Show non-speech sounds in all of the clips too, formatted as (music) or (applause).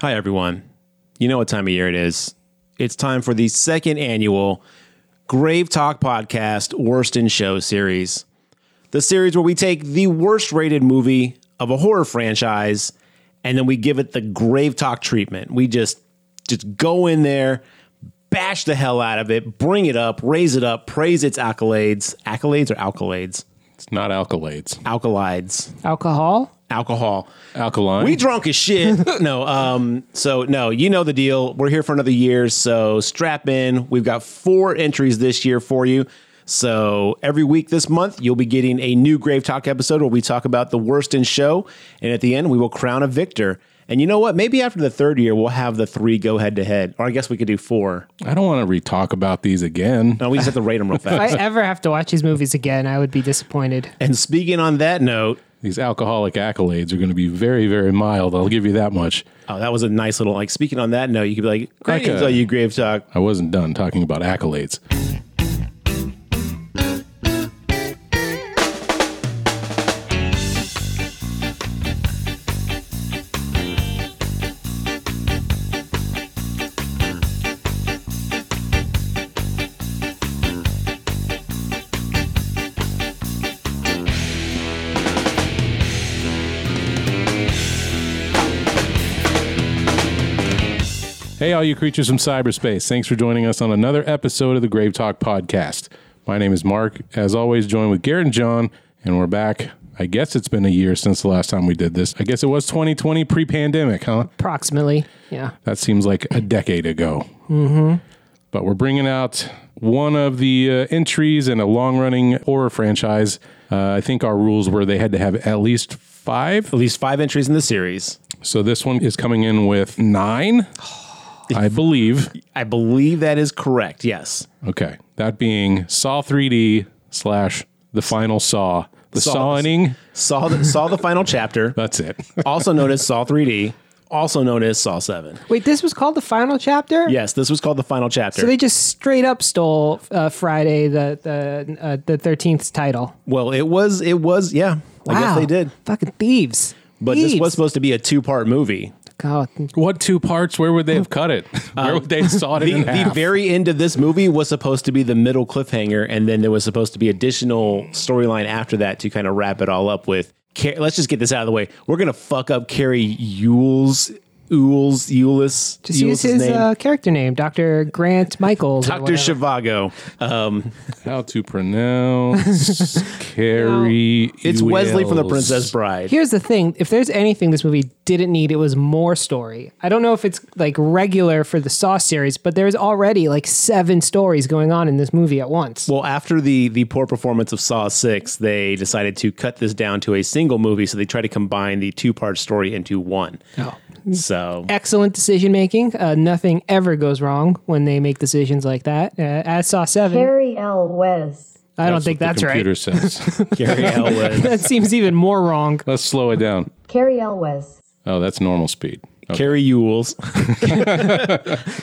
Hi, everyone. You know what time of year it is. It's time for the second annual Grave Talk Podcast Worst in Show series. The series where we take the worst rated movie of a horror franchise and then we give it the Grave Talk treatment. We just just go in there, bash the hell out of it, bring it up, raise it up, praise its accolades. Accolades or alkalades? It's not alkaloids. Alkalides. Alcohol? Alcohol. Alkaline. We drunk as shit. (laughs) no, um, so no, you know the deal. We're here for another year, so strap in. We've got four entries this year for you. So every week this month, you'll be getting a new Grave Talk episode where we talk about the worst in show, and at the end, we will crown a victor. And you know what? Maybe after the third year, we'll have the three go head to head, or I guess we could do four. I don't want to re-talk about these again. No, we just have to rate them real fast. (laughs) If I ever have to watch these movies again, I would be disappointed. and speaking on that note, These alcoholic accolades are going to be very, very mild. I'll give you that much. oh, that was a nice little like. Speaking on that note, you could be like, "Greetings, all you Grave Talk." I wasn't done talking about accolades. All you creatures from cyberspace. Thanks for joining us on another episode of the Grave Talk podcast. My name is Mark. As always, joined with Garrett and John, and we're back. I guess it's been a year since the last time we did this. I guess it was 2020 pre pandemic, huh? Approximately. Yeah. That seems like a decade ago. Mm-hmm. But we're bringing out one of the uh, entries in a long running horror franchise. Uh, I think our rules were they had to have at least five. At least five entries in the series. So this one is coming in with nine, (sighs) (sighs) I believe. I believe that is correct. Yes. Okay. That being Saw 3D slash the final Saw. The Saw- sawing. Saw the, saw the final chapter, (laughs) That's it. (laughs) also known as Saw 3D, also known as Saw 7. Wait, this was called the final chapter? Yes, this was called the final chapter. So they just straight up stole uh, Friday the the uh, the thirteenth title. well, it was, it was, yeah. I guess they did. Fucking thieves. But this Thieves. was supposed to be a two part movie. God. what two parts? Where would they have cut it? (laughs) Where would they have sawed it The, in the very end of this movie was supposed to be the middle cliffhanger, and then there was supposed to be additional storyline after that to kind of wrap it all up with. Let's just get this out of the way. We're gonna fuck up Cary Yules, Eules, Eulis. Just use his uh, character name, Dr. Grant Michaels. Doctor whatever. Zhivago. Um, How to pronounce (laughs) Cary? it's Wesley from The Princess Bride. Here's the thing: if there's anything this movie didn't need, it was more story. I don't know if it's like regular for the Saw series, but there's already like seven stories going on in this movie at once. Well, after the the poor performance of Saw Six, they decided to cut this down to a single movie. So they try to combine the two part story into one. Oh. So Excellent decision making. Uh, nothing ever goes wrong when they make decisions like that. Uh, as Saw Seven, Cary L. Wes. I don't think what that's the right. computer says. (laughs) Gary Elwood, (laughs) That seems even more wrong. Let's slow it down. Cary L. Wes. Oh, that's normal speed. Okay. Cary Yules.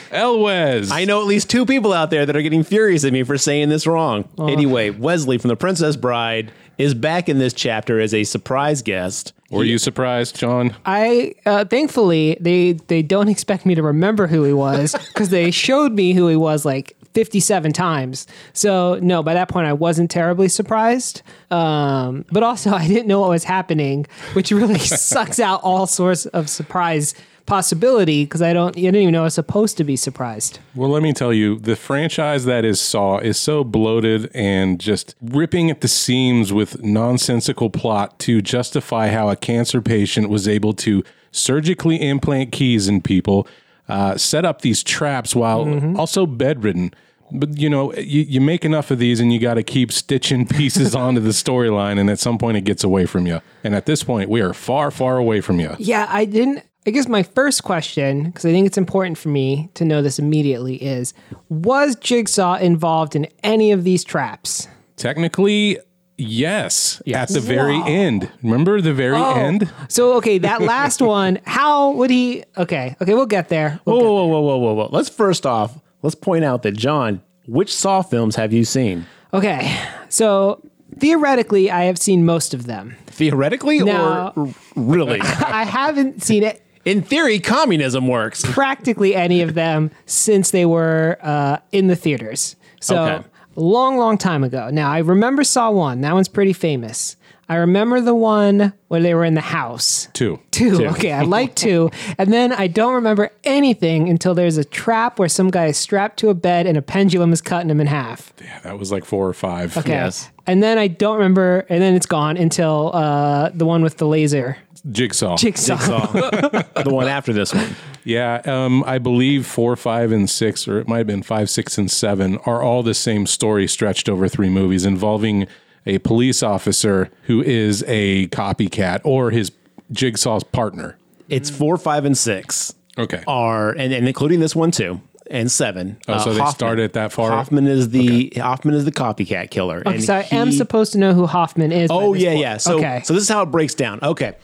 (laughs) Elwes. I know at least two people out there that are getting furious at me for saying this wrong. Anyway, Wesley from The Princess Bride is back in this chapter as a surprise guest. Were you surprised, John? I uh, thankfully they they don't expect me to remember who he was because they showed me who he was like 57 times. So no, by that point I wasn't terribly surprised. Um, but also (laughs) I didn't know what was happening, which really (laughs) sucks out all sorts of surprise possibility because I don't I didn't even know I was supposed to be surprised. Well, let me tell you, the franchise that is Saw is so bloated and just ripping at the seams with nonsensical plot to justify how a cancer patient was able to surgically implant keys in people, uh, set up these traps while also bedridden. But you know, you, you make enough of these, and you got to keep stitching (laughs) pieces onto the storyline, and at some point, it gets away from you. And at this point, we are far, far away from you. Yeah, I didn't. I guess my first question, because I think it's important for me to know this immediately, is Was Jigsaw involved in any of these traps? Technically, yes. At the very end. Remember the very oh, end? So, okay, that last (laughs) one, how would he? Okay, okay, we'll get there. We'll Whoa, get- whoa, whoa, whoa, whoa, whoa. Let's first off, let's point out that John, which Saw films have you seen? Okay, so theoretically, I have seen most of them. Theoretically No. or r- really? (laughs) I haven't seen it In theory, communism works. practically any of them since they were uh, in the theaters. So Okay. long, long time ago. Now I remember Saw one. That one's pretty famous. I remember the one where they were in the house. Two. Two. Okay, I like two. And then I don't remember anything until there's a trap where some guy is strapped to a bed and a pendulum is cutting him in half. Yeah, that was like four or five. Okay. Yes. And then I don't remember, and then it's gone until uh, the one with the laser Jigsaw. jigsaw. Jigsaw. (laughs) the one after this one. Yeah, um, I believe four, five, and six, or it might have been five, six, and seven, are all the same story stretched over three movies involving a police officer who is a copycat or his Jigsaw's partner. It's four, five, and six Okay. are, and, and including this one too, and seven. Oh, so uh, they started that far? Hoffman is the Hoffman is the copycat killer. Okay, and so I am supposed to know who Hoffman is. Oh yeah, point. yeah. So okay. so this is how it breaks down. Okay.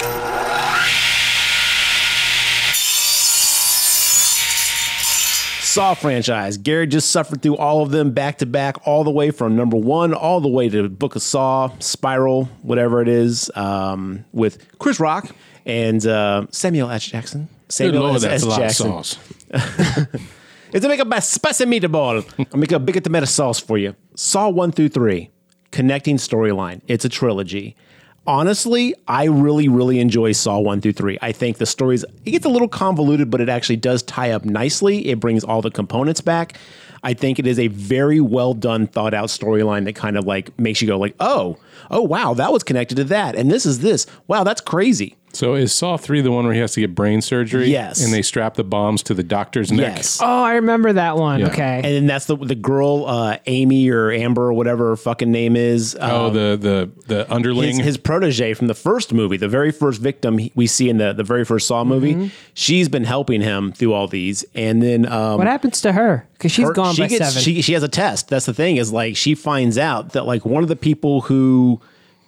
Saw franchise. Gary just suffered through all of them back to back, all the way from number one, all the way to Book of Saw, Spiral, whatever it is, um, with Chris Rock and uh, Samuel H. Jackson. Samuel lord, S. that's S. a lot Jackson. of sauce. (laughs) It's to make a best spicy meatball. I'll make a big tomato sauce for you. Saw one through three, connecting storyline. It's a trilogy. Honestly, I really, really enjoy Saw one through three. I think the stories it gets a little convoluted, but it actually does tie up nicely. It brings all the components back. I think it is a very well done, thought out storyline that kind of like makes you go like, oh, oh wow, that was connected to that, and this is this. Wow, that's crazy. So is Saw 3 the one where he has to get brain surgery? Yes. And they strap the bombs to the doctor's neck? Yes. oh, I remember that one. Yeah. Okay. And then that's the the girl, uh, Amy or Amber or whatever her fucking name is. Oh, um, the, the, the underling? his, his protege from the first movie, the very first victim he- we see in the, the very first Saw movie, Mm-hmm. she's been helping him through all these. And then um, what happens to her? Because she's her- gone she by gets, seven. She, she has a test. That's the thing is like she finds out that like one of the people who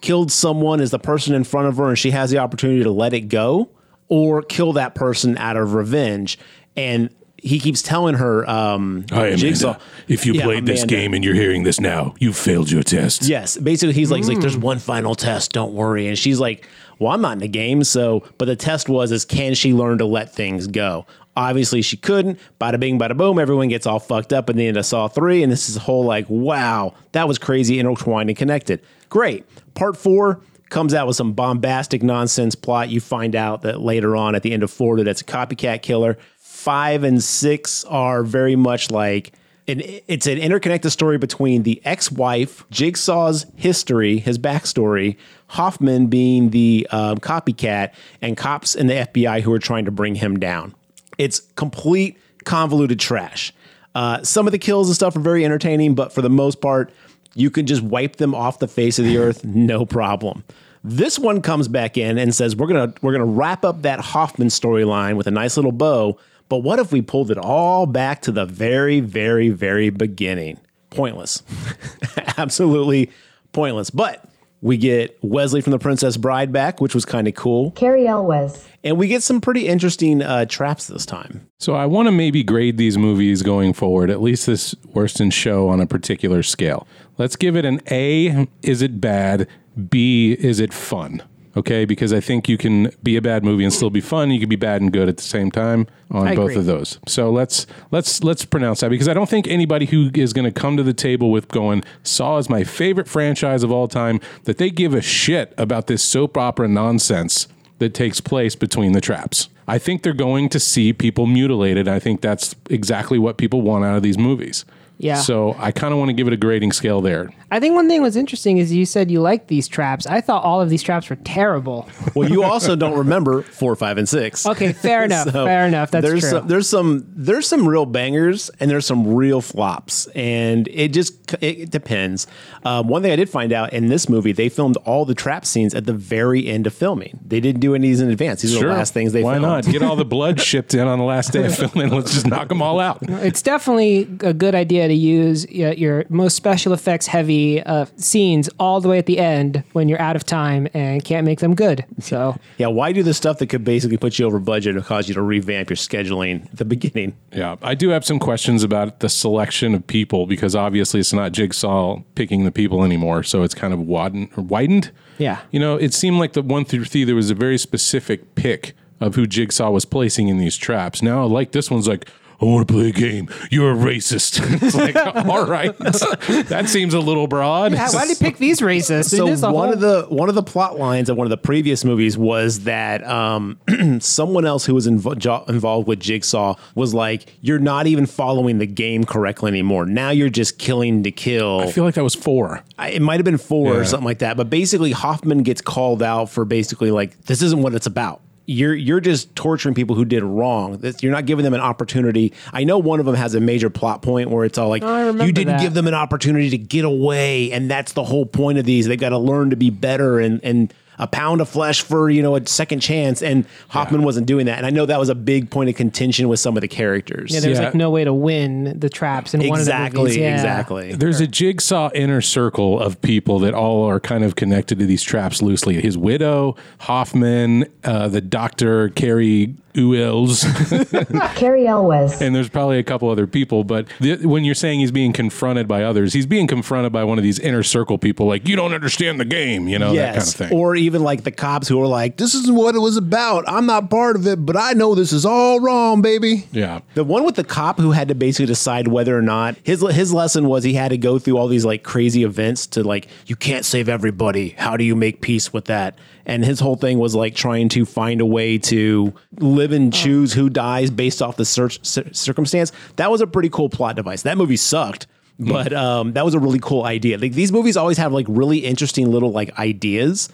killed someone is the person in front of her and she has the opportunity to let it go or kill that person out of revenge. And he keeps telling her, um, Hi, Jigsaw. If you Yeah, played this Amanda. game and you're hearing this now, you've failed your test. Yes, basically he's like, he's like, there's one final test. Don't worry. And she's like, well, I'm not in the game. So, but the test was, is can she learn to let things go? Obviously, she couldn't. Bada bing, bada boom. Everyone gets all fucked up. And the end of Saw three, and this is a whole like, wow, that was crazy, intertwined and connected. Great. Part four comes out with some bombastic nonsense plot. You find out that later on at the end of four that it's a copycat killer. Five and six are very much like an, it's an interconnected story between the ex-wife, Jigsaw's history, his backstory, Hoffman being the um, copycat, and cops and the FBI who are trying to bring him down. It's complete convoluted trash. Uh, some of the kills and stuff are very entertaining, but for the most part, you can just wipe them off the face of the earth, no problem. This one comes back in and says we're gonna we're gonna wrap up that Hoffman storyline with a nice little bow. But what if we pulled it all back to the very, very, very beginning? Pointless. (laughs) Absolutely pointless. But we get Wesley from The Princess Bride back, which was kind of cool. Cary Elwes. And we get some pretty interesting uh, traps this time. So I want to maybe grade these movies going forward, at least this Worst in show on a particular scale. Let's give it an A. Is it bad? B. Is it fun? Okay, because I think you can be a bad movie and still be fun. You can be bad and good at the same time on I both agree. of those. So let's let's let's pronounce that because I don't think anybody who is going to come to the table with going Saw is my favorite franchise of all time that they give a shit about this soap opera nonsense that takes place between the traps. I think they're going to see people mutilated. I think that's exactly what people want out of these movies. Yeah. So I kind of want to give it a grading scale there. I think one thing was interesting is you said you liked these traps. I thought all of these traps were terrible. (laughs) Well, you also don't remember four, five, and six. Okay, fair (laughs) enough. So fair enough. That's there's true. Some, there's some there's some real bangers and there's some real flops, and it just it, it depends. Um, one thing I did find out in this movie, they filmed all the trap scenes at the very end of filming. They didn't do any of these in advance. These are the last things they filmed. Why filmed. not? Get all the blood (laughs) shipped in on the last day of filming. Let's just knock them all out. it's definitely a good idea to use your most special effects heavy uh, scenes all the way at the end when you're out of time and can't make them good. So Yeah, why do the stuff that could basically put you over budget and cause you to revamp your scheduling at the beginning? Yeah, I do have some questions about the selection of people because obviously it's not Jigsaw picking the people anymore, so it's kind of widened. Widened. Yeah. you know, it seemed like the one through three there was a very specific pick of who Jigsaw was placing in these traps. Now, like this one's like, I want to play a game. You're a racist. (laughs) it's like, (laughs) all right, (laughs) that seems a little broad. Yeah, why did you pick these racists? So It is a one whole- of the one of the plot lines of one of the previous movies was that um, (clears throat) someone else who was invo- jo- involved with Jigsaw was like, "You're not even following the game correctly anymore. Now you're just killing to kill." I feel like that was four. I- it might have been four or something like that. But basically, Hoffman gets called out for basically like this isn't what it's about. You're you're just torturing people who did wrong. You're not giving them an opportunity. I know one of them has a major plot point where it's all like remember you didn't that. give them an opportunity to get away, and that's the whole point of these. They got to learn to be better and and a pound of flesh for you know a second chance. And Hoffman wasn't doing that. And I know that was a big point of contention with some of the characters. yeah, there's Yeah. like no way to win the traps in one of the exactly, movies. Yeah. exactly. There's a jigsaw inner circle of people that all are kind of connected to these traps loosely. His widow, Hoffman, uh, the doctor, Cary Uels, (laughs) Cary Elwes. and there's probably a couple other people. But the, when you're saying he's being confronted by others, he's being confronted by one of these inner circle people, like you don't understand the game, you know, that kind of thing. Or even like the cops who are like, this isn't what it was about. I'm not part of it, but I know this is all wrong, baby. yeah. The one with the cop who had to basically decide whether or not his his lesson was he had to go through all these like crazy events to like you can't save everybody. How do you make peace with that? And his whole thing was like trying to find a way to live and choose who dies based off the search, cir- circumstance. That was a pretty cool plot device. That movie sucked. But um, that was a really cool idea. Like these movies always have like really interesting little like ideas,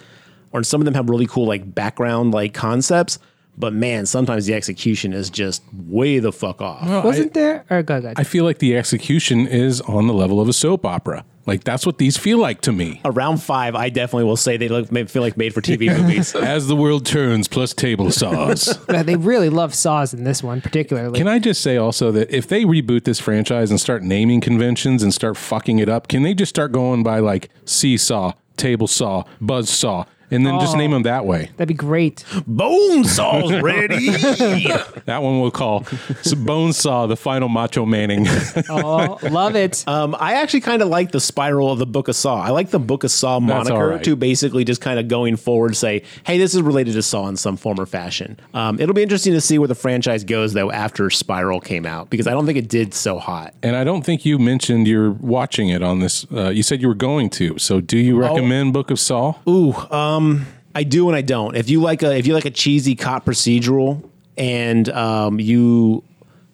or some of them have really cool like background like concepts. But man, sometimes the execution is just way the fuck off. Wasn't there? Or go, go. I feel like the execution is on the level of a soap opera. Like that's what these feel like to me. Around five, I definitely will say they look may feel like made for TV movies. (laughs) As the world turns, plus table saws. (laughs) Yeah, they really love saws in this one, particularly. Can I just say also that if they reboot this franchise and start naming conventions and start fucking it up, can they just start going by like seesaw, table saw, buzz saw, and then just name them that way? That'd be great. Bone saw's ready. (laughs) That one we'll call s- Bone Saw, the final Macho Manning. (laughs) Oh, love it. um, I actually kind of like the spiral of the Book of Saw. I like the Book of Saw That's all moniker right. to basically just kind of going forward say, hey, this is related to Saw in some form or fashion. Um, it'll be interesting to see where the franchise goes though after Spiral came out because I don't think it did so hot. and I don't think you mentioned you're watching it on this. Uh, you said you were going to. So do you recommend Book of Saw? Ooh, um, I do and I don't. If you like a if you like a cheesy cop procedural and um, you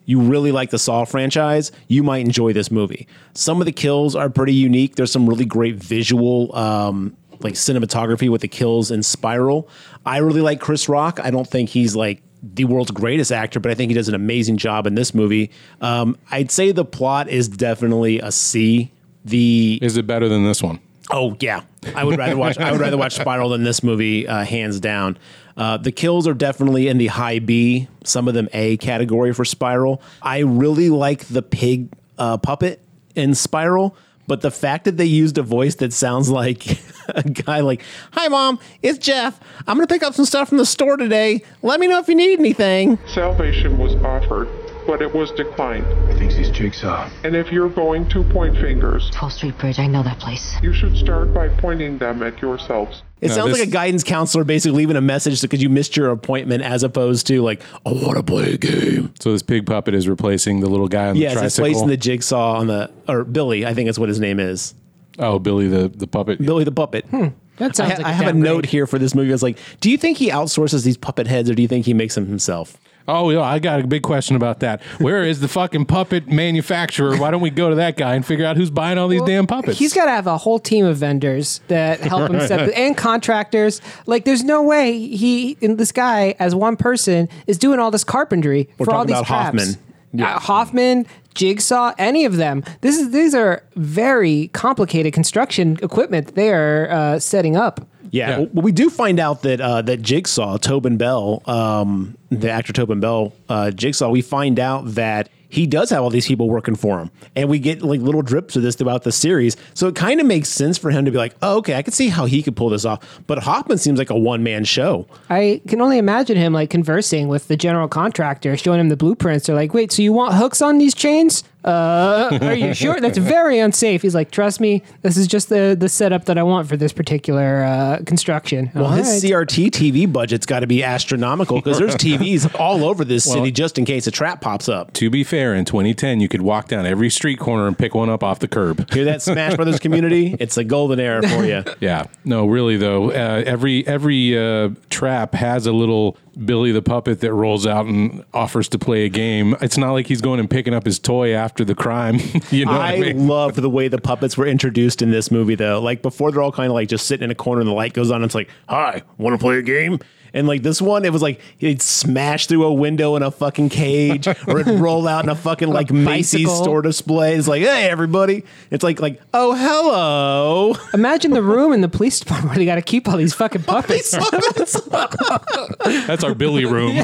you really like the Saw franchise, you might enjoy this movie. Some of the kills are pretty unique. There's some really great visual um, like cinematography with the kills in Spiral. I really like Chris Rock. I don't think he's like the world's greatest actor, but I think he does an amazing job in this movie. Um, I'd say the plot is definitely a C. The Is it better than this one? Oh yeah, I would rather watch. I would rather watch Spiral than this movie, uh, hands down. Uh, the kills are definitely in the high B, some of them A category for Spiral. I really like the pig uh, puppet in Spiral, but the fact that they used a voice that sounds like (laughs) a guy like, "Hi mom, it's Jeff. I'm gonna pick up some stuff from the store today. Let me know if you need anything." Salvation was offered, but it was declined. He thinks he's Jigsaw. And if you're going to point fingers, 12th Street Bridge, I know that place. you should start by pointing them at yourselves. It No, sounds this- like a guidance counselor basically leaving a message because you missed your appointment, as opposed to like, "I want to play a game." So this pig puppet is replacing the little guy on Yes, the it's tricycle. placing the jigsaw on the or Billy. I think that's what his name is. oh, Billy the, the puppet. Billy the puppet. Hmm, that I, sounds ha- like I have a note here for this movie. I was like, do you think he outsources these puppet heads, or do you think he makes them himself? Oh, yeah, I got a big question about that. Where is the fucking puppet manufacturer? Why don't we go to that guy and figure out who's buying all these damn puppets? He's got to have a whole team of vendors that help him set up and contractors. Like, there's no way he and this guy as one person is doing all this carpentry We're for all talking these about traps. Hoffman. Uh, Hoffman, Jigsaw, any of them. This is these are very complicated construction equipment they are uh, setting up. Yeah, Yeah. Well, we do find out that uh, that Jigsaw, Tobin Bell, um, the actor Tobin Bell, uh, Jigsaw, we find out that he does have all these people working for him. And we get like little drips of this throughout the series. So it kind of makes sense for him to be like, oh, okay, I can see how he could pull this off. But Hoffman seems like a one man show. I can only imagine him like conversing with the general contractor, showing him the blueprints. They're like, "Wait, so you want hooks on these chains? Uh, are you (laughs) sure? That's very unsafe." He's like, "Trust me, this is just the the setup that I want for this particular uh, construction." Well, All his right. CRT TV budget's got to be astronomical because there's TVs all over this city just in case a trap pops up. To be fair, in 2010, you could walk down every street corner and pick one up off the curb. Hear that, Smash Brothers community? (laughs) It's a golden era for you. Yeah, no, really though. Uh, every every uh, trap has a little Billy the puppet that rolls out and offers to play a game. It's not like he's going and picking up his toy after the crime. (laughs) you know, I, I mean? love the way the puppets were introduced in this movie, though. Like before, they're all kind of like just sitting in a corner, and the light goes on. And it's like, "Hi, want to play a game?" And like this one, it was like he'd smash through a window in a fucking cage, or it'd (laughs) roll out in a fucking like Macy's bicycle. store display. It's like, "Hey, everybody!" It's like, like, "Oh, hello." (laughs) Imagine the room in the police department where they got to keep all these fucking puppets. That's our Billy (laughs) room.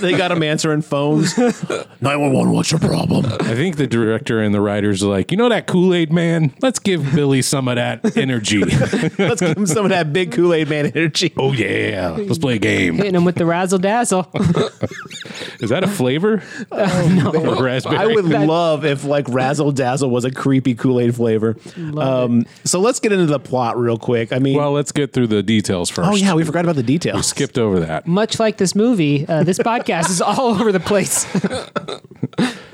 they got him answering phones. (laughs) Nine one one. What's your problem? I think the director and the writers are like, you know that Kool Aid man? Let's give Billy some of that energy. (laughs) Let's give him some of that big Kool Aid Man energy. oh yeah, let's play a game. Hitting him with the razzle dazzle. Is that a flavor? Or raspberry. I would love if like Razzle Dazzle was a creepy Kool Aid flavor. Um, so let's get into the plot real quick. I mean, Well, let's get through the details first. oh yeah, we forgot about the details. skipped over that. Much like this movie, uh, this podcast is all over the place. (laughs)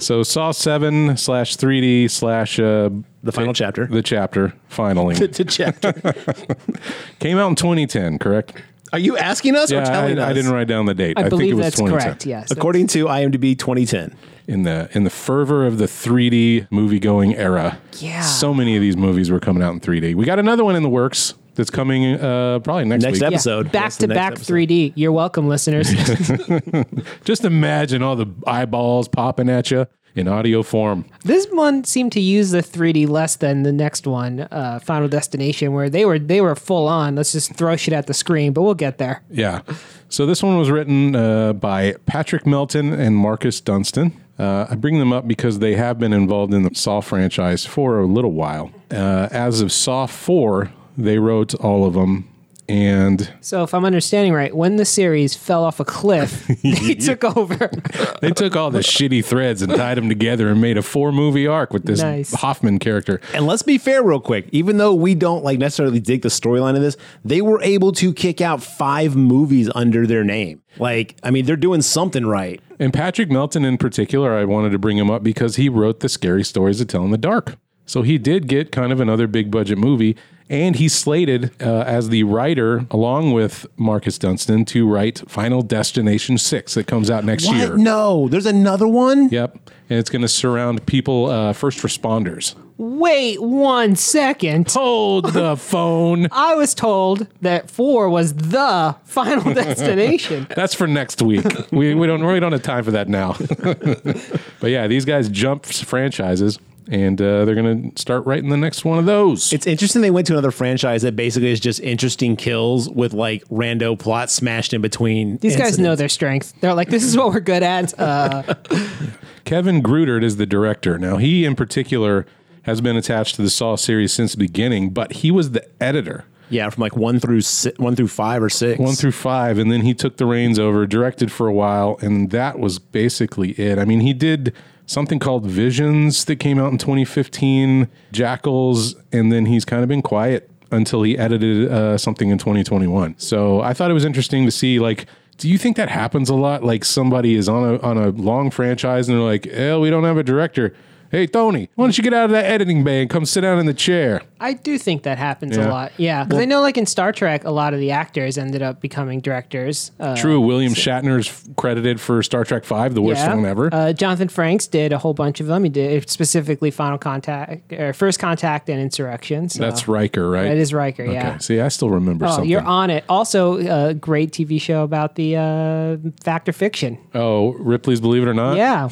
So Saw seven slash 3D slash uh, The final chapter. the chapter finally (laughs) to chapter. (laughs) came out in 2010. Correct? Are you asking us or Yeah, telling I, us? I didn't write down the date. I, think believe it was that's 2010. correct. Yes. According to IMDb 2010. in the in the fervor of the 3D movie going era. Yeah. so many of these movies were coming out in 3D. We got another one in the works that's coming uh, probably next, Next week. episode. Yeah, back That's the to next back episode. 3D. You're welcome, listeners. (laughs) (laughs) Just imagine all the eyeballs popping at you in audio form. this one seemed to use the 3D less than the next one, uh, Final Destination, where they were they were full on. Let's just throw shit at the screen, but we'll get there. Yeah. So this one was written uh, by Patrick Melton and Marcus Dunstan. Uh, I bring them up because they have been involved in the Saw franchise for a little while. Uh, as of Saw 4, they wrote all of them. And So, if I'm understanding right, when the series fell off a cliff, (laughs) (laughs) they took over. (laughs) they took all the shitty threads and tied them together and made a four movie arc with this Nice. Hoffman character. And let's be fair, real quick. Even though we don't like necessarily dig the storyline of this, they were able to kick out five movies under their name. Like, I mean, they're doing something right. And Patrick Melton in particular, I wanted to bring him up because he wrote the scary stories that tell in the dark. So he did get kind of another big budget movie. And he's slated uh, as the writer, along with Marcus Dunstan, to write Final Destination 6 that comes out next year. No, there's another one. Yep. And it's going to surround people, uh, first responders. Wait one second. Hold the (laughs) phone. I was told that four was the final (laughs) destination. That's for next week. we, we don't we don't have time for that now. (laughs) but yeah, these guys jump franchises, and uh, they're gonna start writing the next one of those. It's interesting they went to another franchise that basically is just interesting kills with like rando plots smashed in between. These guys know their strength. They're like, this is what we're good at. Uh, (laughs) Kevin Greutert is the director. Now he in particular has been attached to the Saw series since the beginning, but he was the editor. Yeah, from like one through si- one through five or six. one through five, and then he took the reins over, directed for a while, and that was basically it. I mean, he did something called Visions that came out in 2015, Jackals, and then he's kind of been quiet until he edited uh, something in 2021. So I thought it was interesting to see, like, do you think that happens a lot? Like somebody is on a on a long franchise and they're like, "Eh, we don't have a director." Hey Tony, why don't you get out of that editing bay and come sit down in the chair? I do think that happens Yeah. a lot. Yeah. Because I know, like in Star Trek, a lot of the actors ended up becoming directors. Uh, True, William Shatner's credited for Star Trek Five, the worst yeah. one ever. Uh, Jonathan Frakes did a whole bunch of them. He did specifically Final Contact, or First Contact, and Insurrection. So That's Riker, right? That is Riker. Okay. Yeah. See, I still remember Oh, something. you're on it. Also, a great TV show about the uh, fact or fiction. oh, Ripley's Believe It or Not. Yeah,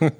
(laughs)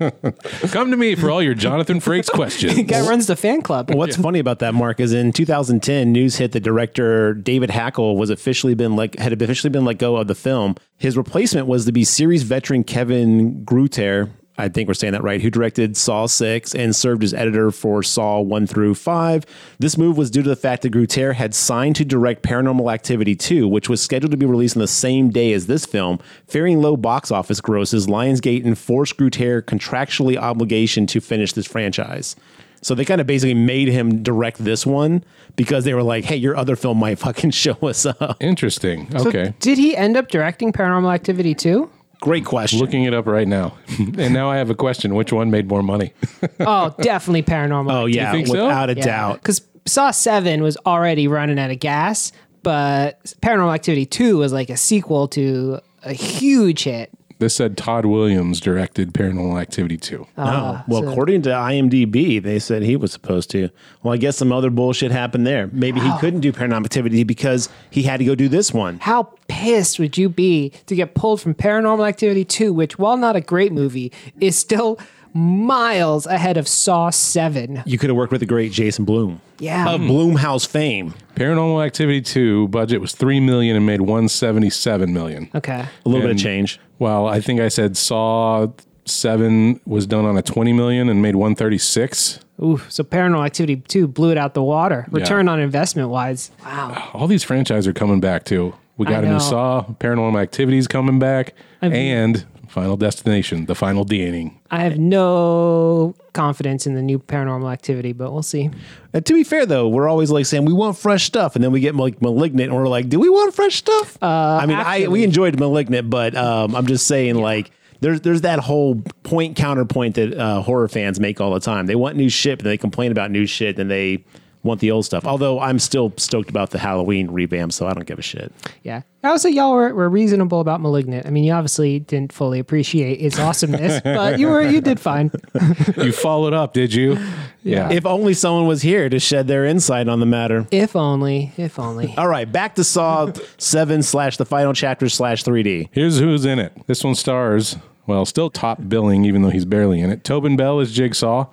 Come to me for all your Jonathan Frakes (laughs) questions. guy runs the fan club. What's funny about that, Mark, is in 2010, news hit that director David Hackl was officially been like had officially been let go of the film. His replacement was to be series veteran Kevin Greutert. I think we're saying that right, who directed Saw 6 and served as editor for Saw 1 through 5. This move was due to the fact that Greutert had signed to direct Paranormal Activity 2, which was scheduled to be released on the same day as this film. Fearing low box office grosses, Lionsgate enforced Greutert contractually obligation to finish this franchise. So they kind of basically made him direct this one because they were like, hey, your other film might (laughs) fucking show us up. Interesting. Okay. Did he end up directing Paranormal Activity too? Great question. Looking it up right now. (laughs) and now I have a question. Which one made more money? (laughs) Oh, definitely Paranormal. oh, yeah, think so? without a doubt. Because Saw 7 was already running out of gas, but Paranormal Activity 2 was like a sequel to a huge hit. This said Tod Williams directed Paranormal Activity 2. Ah, oh, well, so- according to IMDb, they said he was supposed to. Well, I guess some other bullshit happened there. Maybe he couldn't do Paranormal Activity because he had to go do this one. How pissed would you be to get pulled from Paranormal Activity 2, which, while not a great movie, is still miles ahead of Saw 7? You could have worked with the great Jason Blum. Yeah. Of hmm. Blumhouse fame. Paranormal Activity 2 budget was 3 million and made 177 million. Okay. A little bit of change. Well, I think I said Saw 7 was done on a 20 million and made 136. Ooh, so Paranormal Activity 2 blew it out the water. Return on investment wise. Wow. All these franchises are coming back too. We I got a know. new Saw, Paranormal Activities coming back, I've- and Final Destination, the final DNA. I have no confidence in the new Paranormal Activity, but we'll see. And to be fair, though, we're always like saying we want fresh stuff, and then we get like Malignant, and we're like, do we want fresh stuff? I mean, I we enjoyed Malignant, but um, I'm just saying, like, there's there's that whole point counterpoint that uh, horror fans make all the time. They want new shit, but they complain about new shit, and they want the old stuff. Although I'm still stoked about the Halloween revamp, so I don't give a shit. Yeah. I would say y'all were, were reasonable about Malignant. I mean, you obviously didn't fully appreciate its awesomeness, (laughs) but you were you did fine. (laughs) you followed up, did you? Yeah. If only someone was here to shed their insight on the matter. If only, if only. (laughs) All right, back to Saw Seven slash the final chapter slash 3D. Here's who's in it. This one stars, well, still top billing, even though he's barely in it. Tobin Bell as Jigsaw,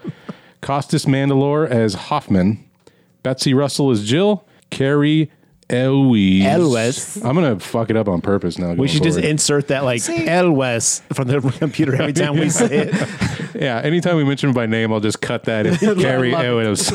Costas Mandylor as Hoffman, Betsy Russell is Jill, Cary Elwes. Elwes. I'm gonna fuck it up on purpose now. We going should just insert that like Elwes from the (laughs) computer every time we say it. (laughs) yeah. Anytime we mention him by name, I'll just cut that in. (laughs) Cary Elwes.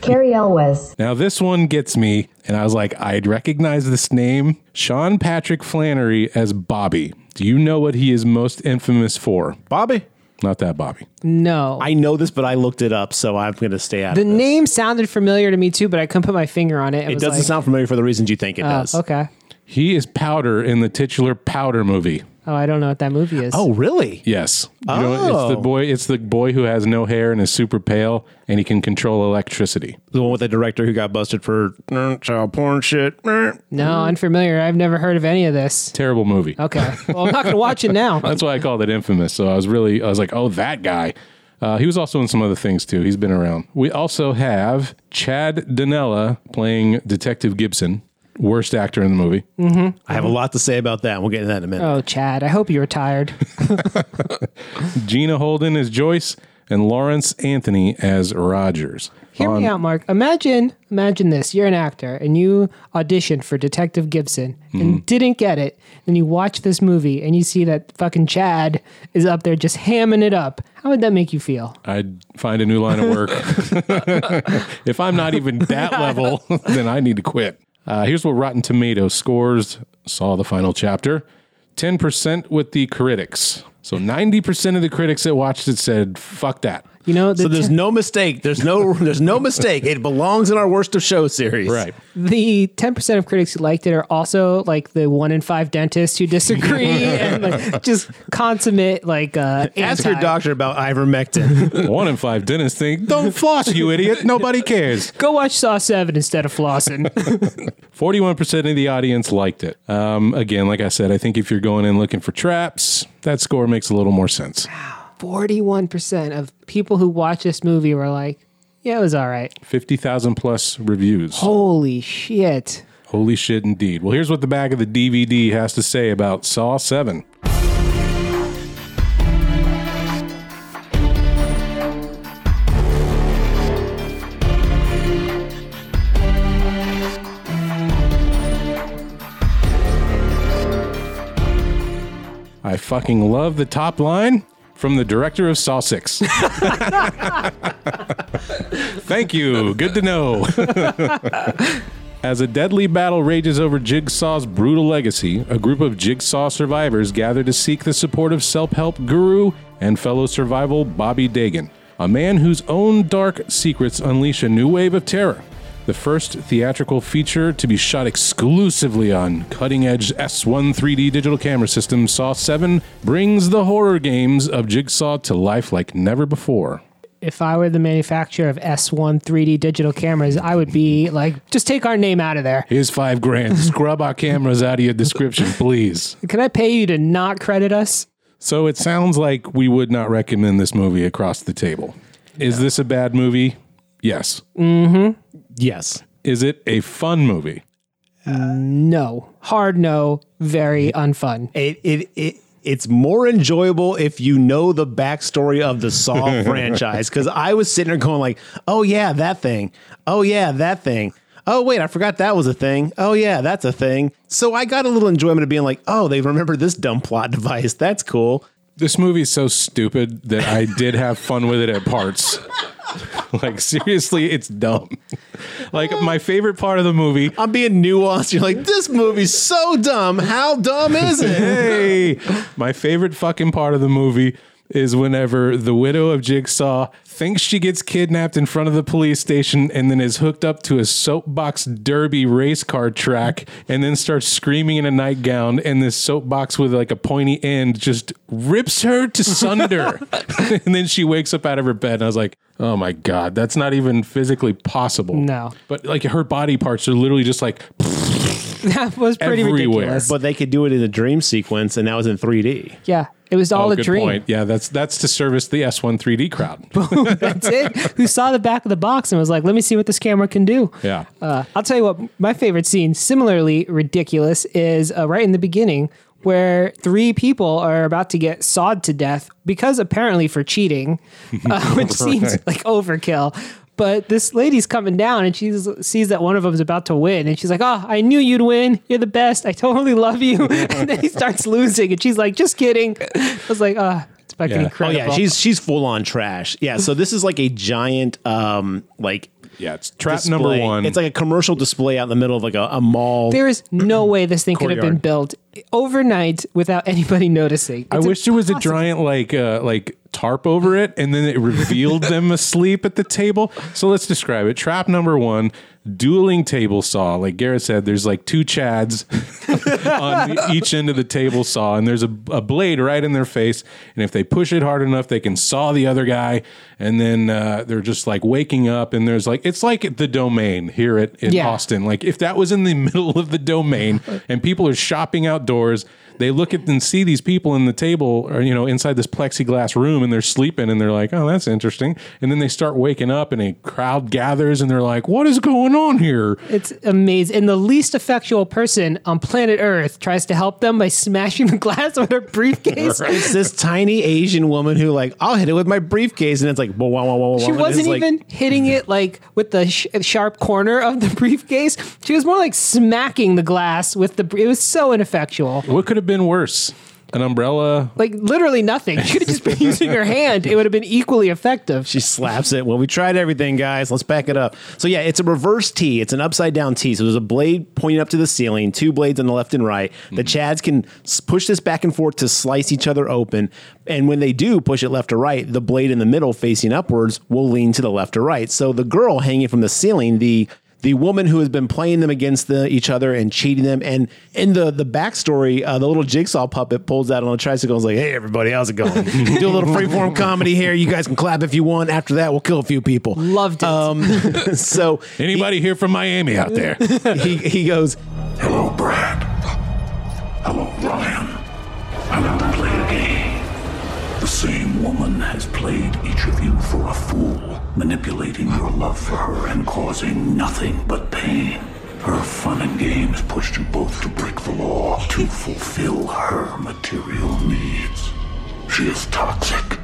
Cary Elwes. Now this one gets me, and I was like, I'd recognize this name. Sean Patrick Flanery as Bobby. Do you know what he is most infamous for? Bobby, Not that Bobby. No. I know this, but I looked it up, so I'm going to stay out the of this. name sounded familiar to me too, but I couldn't put my finger on it. It was doesn't like, sound familiar for the reasons you think it oh, does. okay. He is Powder in the titular Powder movie. Oh, I don't know what that movie is. Oh, really? Yes. You know, it's the Oh. boy. It's the boy who has no hair and is super pale, and he can control electricity. The one with the director who got busted for mm, child porn shit. Mm. No, unfamiliar. I've never heard of any of this. Terrible movie. Okay. Well, I'm not going to watch it now. (laughs) That's why I called it infamous. So I was really, I was like, oh, that guy. Uh, he was also in some other things too. He's been around. We also have Chad Donella playing Detective Gibson, worst actor in the movie. I have a lot to say about that. We'll get into that in a minute. Oh, Chad, I hope you retired. (laughs) Gina Holden as Joyce, and Lawrence Anthony as Rogers. Hear me out, Mark. Imagine, imagine this. You're an actor and you auditioned for Detective Gibson Mm-hmm. and didn't get it. Then you watch this movie and you see that fucking Chad is up there just hamming it up. How would that make you feel? I'd find a new line of work. (laughs) (laughs) if I'm not even that level, then I need to quit. Uh, here's what Rotten Tomatoes scores. Saw the final chapter. 10% with the critics. So 90% of the critics that watched it said, fuck that. You know, the, So there's no mistake. There's no (laughs) there's no mistake. It belongs in our worst of show series. Right. the 10% of critics who liked it are also like the one in five dentists who disagree (laughs) and like just consummate like uh Ask your doctor about ivermectin. (laughs) One in five dentists think, don't floss, you idiot. Nobody cares. Go watch Saw 7 instead of flossing. 41% of the audience liked it. Um, again, like I said, I think if you're going in looking for traps, that score makes a little more sense. 41% of people who watch this movie were like, yeah, it was all right. 50,000 plus reviews. Holy shit. Holy shit, indeed. Well, here's what the back of the DVD has to say about Saw 7. I fucking love the top line. From the director of Saw 6. (laughs) Thank you. Good to know. As a deadly battle rages over Jigsaw's brutal legacy, a group of Jigsaw survivors gather to seek the support of self help guru and fellow survival Bobby Dagen, a man whose own dark secrets unleash a new wave of terror. The first theatrical feature to be shot exclusively on cutting edge S1 3D digital camera system, Saw 7 brings the horror games of Jigsaw to life like never before. If I were the manufacturer of S1 3D digital cameras, I would be like, just take our name out of there. Here's five grand. (laughs) Scrub our cameras out of your description, please. Can I pay you to not credit us? So it sounds like we would not recommend this movie across the table. Is this a bad movie? Yes. Mm-hmm. Yes. Is it a fun movie? No. Hard no. Very unfun. It it it it's more enjoyable if you know the backstory of the Saw (laughs) franchise. Because I was sitting there going like, "Oh yeah, that thing. Oh yeah, that thing. Oh wait, I forgot that was a thing. Oh yeah, that's a thing." So I got a little enjoyment of being like, "Oh, they remember this dumb plot (laughs) device. That's cool." This movie is so stupid that I did have fun with it at parts. (laughs) like seriously, it's dumb. Like my favorite part of the movie I'm being nuanced. You're like, "This movie's so dumb. How dumb is it?" hey, my favorite fucking part of the movie is whenever the widow of Jigsaw thinks she gets kidnapped in front of the police station and then is hooked up to a soapbox derby race car track and then starts screaming in a nightgown and this soapbox with like a pointy end just rips her to sunder. (laughs) and then she wakes up out of her bed and I was like, "Oh my god, that's not even physically possible." No. But like her body parts are literally just like (laughs) (laughs) That was pretty Everywhere. ridiculous. But they could do it in a dream sequence, and that was in 3D. yeah. It was all Oh, a good dream. point. Yeah, that's that's to service the S1 3D crowd. (laughs) That's it. Who saw the back of the box and was like, let me see what this camera can do. Yeah. Uh, I'll tell you what, my favorite scene, similarly ridiculous, is uh, right in the beginning where three people are about to get sawed to death because apparently for cheating, uh, (laughs) which seems like overkill. But this lady's coming down and she sees that one of them is about to win. And she's like, Oh, I knew you'd win. You're the best. I totally love you. (laughs) And then he starts losing. And she's like, Just kidding. I was like, Oh, it's fucking Yeah. Oh, incredible. Oh yeah, she's she's full on trash. Yeah, so this is like a giant um like Yeah, it's trap display. number one. It's like a commercial display out in the middle of like a, a mall. There is no way this thing could have been built overnight without anybody noticing. I It's wish there was a giant like uh, like tarp over it, and then it revealed (laughs) them asleep at the table. So let's describe it. Trap number one: dueling table saw. Like Garrett said, there's like two chads (laughs) on each end of the table saw, and there's a, a blade right in their face. And if they push it hard enough, they can saw the other guy. And then uh, they're just like waking up, and there's like it's like the domain here at in Yeah. Austin. Like if that was in the (laughs) middle of the domain, and people are shopping outdoors. They look at and see these people in the table or you know inside this plexiglass room and they're sleeping and they're like, "Oh, that's interesting." And then they start waking up and a crowd gathers and they're like, "What is going on here?" It's amazing. And the least effectual person on planet Earth tries to help them by smashing the glass (laughs) with her briefcase. it's this tiny Asian woman who like I'll hit it with my briefcase, and it's like whoa, whoa, whoa, whoa, whoa. She wasn't it's like- even hitting it like with the sh- sharp corner of the (laughs) briefcase. She was more like smacking the glass with the. br- It was so ineffectual. What could have been worse? An umbrella? Like literally nothing. She could have just been (laughs) using her hand. It would have been equally effective. She slaps it. Well, we tried everything, guys. Let's back it up. So yeah, it's a reverse T. It's an upside down T. So there's a blade pointing up to the ceiling, two blades on the left and right. The mm-hmm. Chads can s- push this back and forth to slice each other open. And when they do push it left or right, the blade in the middle facing upwards will lean to the left or right. So the girl hanging from the ceiling, the the woman who has been playing them against the, each other and cheating them. And in the the backstory, uh, the little jigsaw puppet pulls out on a tricycle and is like, "Hey, everybody, how's it going? (laughs) Do a little freeform comedy here. You guys can clap if you want. After that, we'll kill a few people." Loved it. Um, (laughs) so Anybody here from Miami out there? (laughs) he he goes, Hello, Brad. Hello, Ryan. I want to play a game. The same woman has played each of you for a fool, manipulating your love for her and causing nothing but pain. Her fun and games pushed you both to break the law to fulfill her material needs. She is toxic,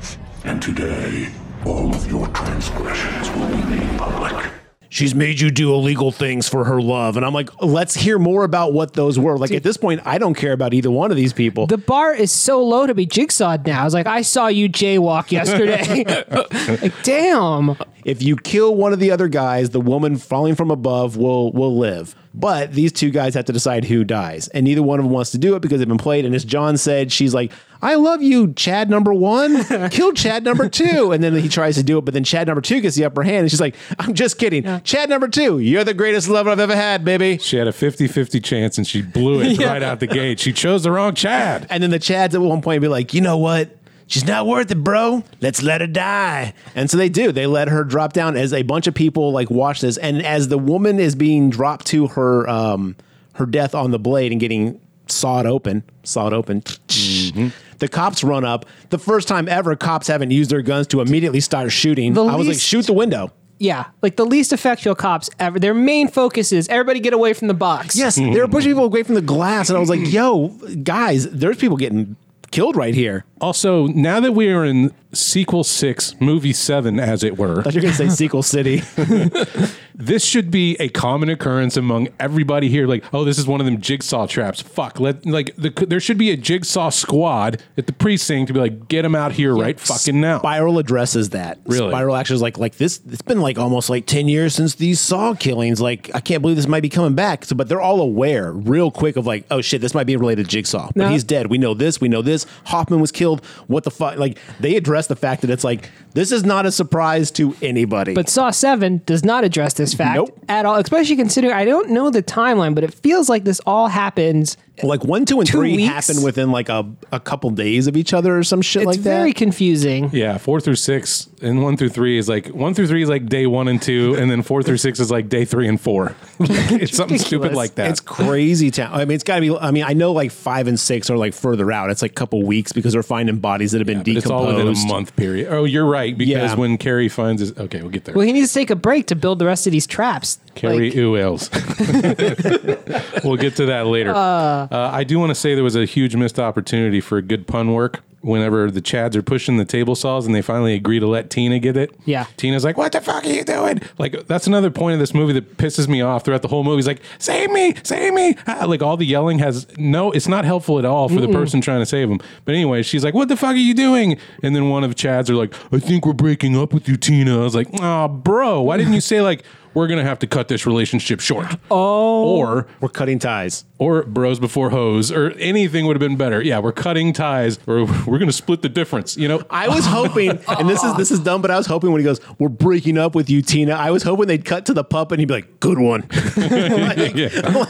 and today, all of your transgressions will be made public. She's made you do illegal things for her love. And I'm like, let's hear more about what those were. Like at this point, I don't care about either one of these people. The bar is so low to be jigsawed now. It's like I saw you jaywalk yesterday. (laughs) like, damn. If you kill one of the other guys, the woman falling from above will will live. But these two guys have to decide who dies, and neither one of them wants to do it because they've been played. And as John said, she's like, "I love you, Chad number one. (laughs) Kill Chad number two. And then he tries to do it, but then Chad number two gets the upper hand, and she's like, "I'm just kidding, Chad number two. You're the greatest lover I've ever had, baby." She had a 50 50 chance and she blew it (laughs) right out the gate. She chose the wrong Chad. And then the Chads at one point be like, you know what? She's not worth it, bro. Let's let her die. And so they do. They let her drop down as a bunch of people like watch this. And as the woman is being dropped to her um her death on the blade and getting sawed open, sawed open. The cops run up. The first time ever, cops haven't used their guns to immediately start shooting. The I was like, shoot the window. Yeah, like the least effectual cops ever. Their main focus is everybody get away from the box. Yes, they were pushing people away from the glass, and I was like, (clears throat) "Yo, guys, there's people getting killed right here." Also, now that we are in sequel six, movie seven, as it were, I thought you were gonna say Sequel City. (laughs) this should be a common occurrence among everybody here. Like, oh, this is one of them jigsaw traps. Fuck, let like the, there should be a jigsaw squad at the precinct to be like, get them out here right fucking now. Spiral addresses that. Really? Spiral actually is like like this. It's been like almost like ten years since these Saw killings. Like I can't believe this might be coming back. So, but they're all aware, real quick, of like, oh shit, this might be related to Jigsaw. But No. he's dead. We know this. We know this. Hoffman was killed. What the fuck? Like they address the fact that it's like this is not a surprise to anybody. But Saw 7 does not address this fact Nope. at all, especially considering I don't know the timeline, but it feels like this all happens. Like one, two, and Two three weeks? happen within like a, a couple days of each other or some shit It's like that. It's very confusing. Yeah, four through six, and one through three is like one through three is like day one and two, and then four through six is like day three and four. (laughs) Like, it's something stupid like that. It's crazy town. I mean, it's got to be. I mean, I know like five and six are like further out. It's like a couple weeks because they're finding bodies that have been But it's decomposed. all within a month period. Oh, you're right because Yeah. when Cary finds his okay, we'll get there. Well, he needs to take a break to build the rest of these traps. Cary Like, Elwes. (laughs) we'll get to that later. Uh, I do want to say there was a huge missed opportunity for good pun work. Whenever the Chads are pushing the table saws and they finally agree to let Tina get it, Yeah. Tina's like, "What the fuck are you doing?" Like that's another point of this movie that pisses me off throughout the whole movie. He's like, "Save me, save me!" Ah, Like all the yelling has no, it's not helpful at all for the person trying to save him. But anyway, she's like, "What the fuck are you doing?" And then one of Chads are like, "I think we're breaking up with you, Tina." I was like, "Oh, bro, why didn't you say like?" We're gonna have to cut this relationship short. Oh, or We're cutting ties. Or bros before hoes, or anything would have been better. Yeah, we're cutting ties, or we're gonna split the difference. You know, I was hoping, (laughs) and this is this is dumb, but I was hoping when he goes, "We're breaking up with you, Tina." I was hoping they'd cut to the puppet and he'd be like, "Good one." (laughs) like,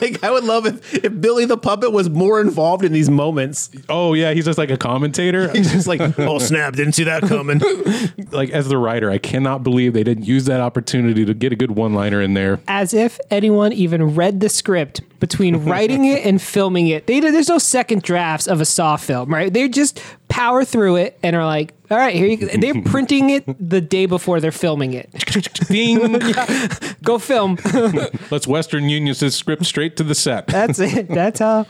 like, I would love if if Billy the puppet was more involved in these moments. oh yeah, he's just like a commentator. He's just like, "Oh snap! Didn't see that coming." (laughs) like as the writer, I cannot believe they didn't use that opportunity to get a good one-liner in there. as if anyone even read the script between (laughs) writing it and filming it. They, there's no second drafts of a Saw film, right? They just power through it and are like, all right, here you go. They're (laughs) printing it the day before they're filming it. (laughs) Ding! (laughs) Go film. Let's Western Union this script straight to the set. That's it. That's how.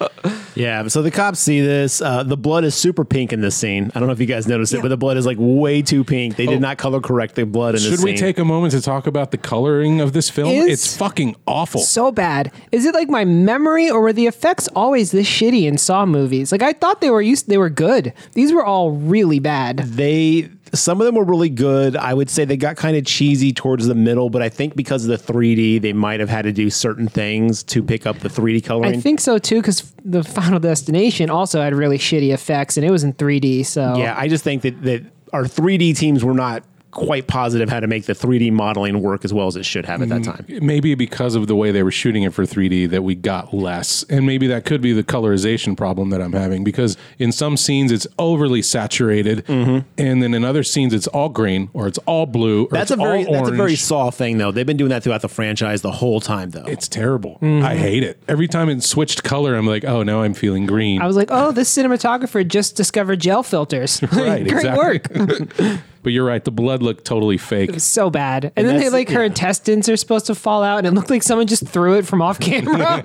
Yeah, so the cops see this. Uh, the blood is super pink in this scene. I don't know if you guys noticed it, but the blood is like way too pink. They did not color correct the blood in this Should we take a moment to talk about the coloring of this film? Is- it's fucking awful. So bad. Is it like my memory, or were the effects always this shitty in Saw movies? Like I thought they were used. They were good. These were all really bad. they some of them were really good. I would say they got kind of cheesy towards the middle, but I think because of the 3D, they might have had to do certain things to pick up the 3D coloring. I think so too, because the Final Destination also had really shitty effects, and it was in 3D. So yeah, I just think that that our 3D teams were not quite positive how to make the 3D modeling work as well as it should have at that time. maybe because of the way they were shooting it for 3D that we got less. And maybe that could be the colorization problem that I'm having because in some scenes it's overly saturated and then in other scenes it's all green or it's all blue or That's a very all that's a very. Saw thing though. They've been doing that throughout the franchise the whole time though. it's terrible. Mm-hmm. I hate it. Every time it switched color, I'm like, oh, now I'm feeling green. I was like, oh, this cinematographer just discovered gel filters. (laughs) Right, Great work. (laughs) but you're right. The blood looked totally fake. so bad. And, then they like her yeah. intestines are supposed to fall out, and it looked like someone just threw it from off camera.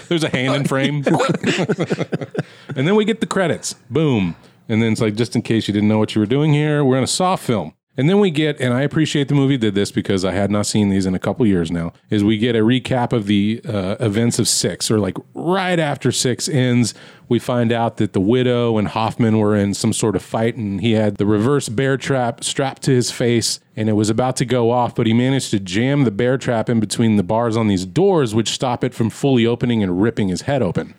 (laughs) There's a hand in frame. and then we get the credits. Boom. And then it's like, just in case you didn't know what you were doing here, we're in a soft film. And then we get, and I appreciate the movie did this because I had not seen these in a couple years now, is we get a recap of the uh, events of six, or like right after six ends, we find out that the widow and Hoffman were in some sort of fight and he had the reverse bear trap strapped to his face and it was about to go off, but he managed to jam the bear trap in between the bars on these doors, which stop it from fully opening and ripping his head open.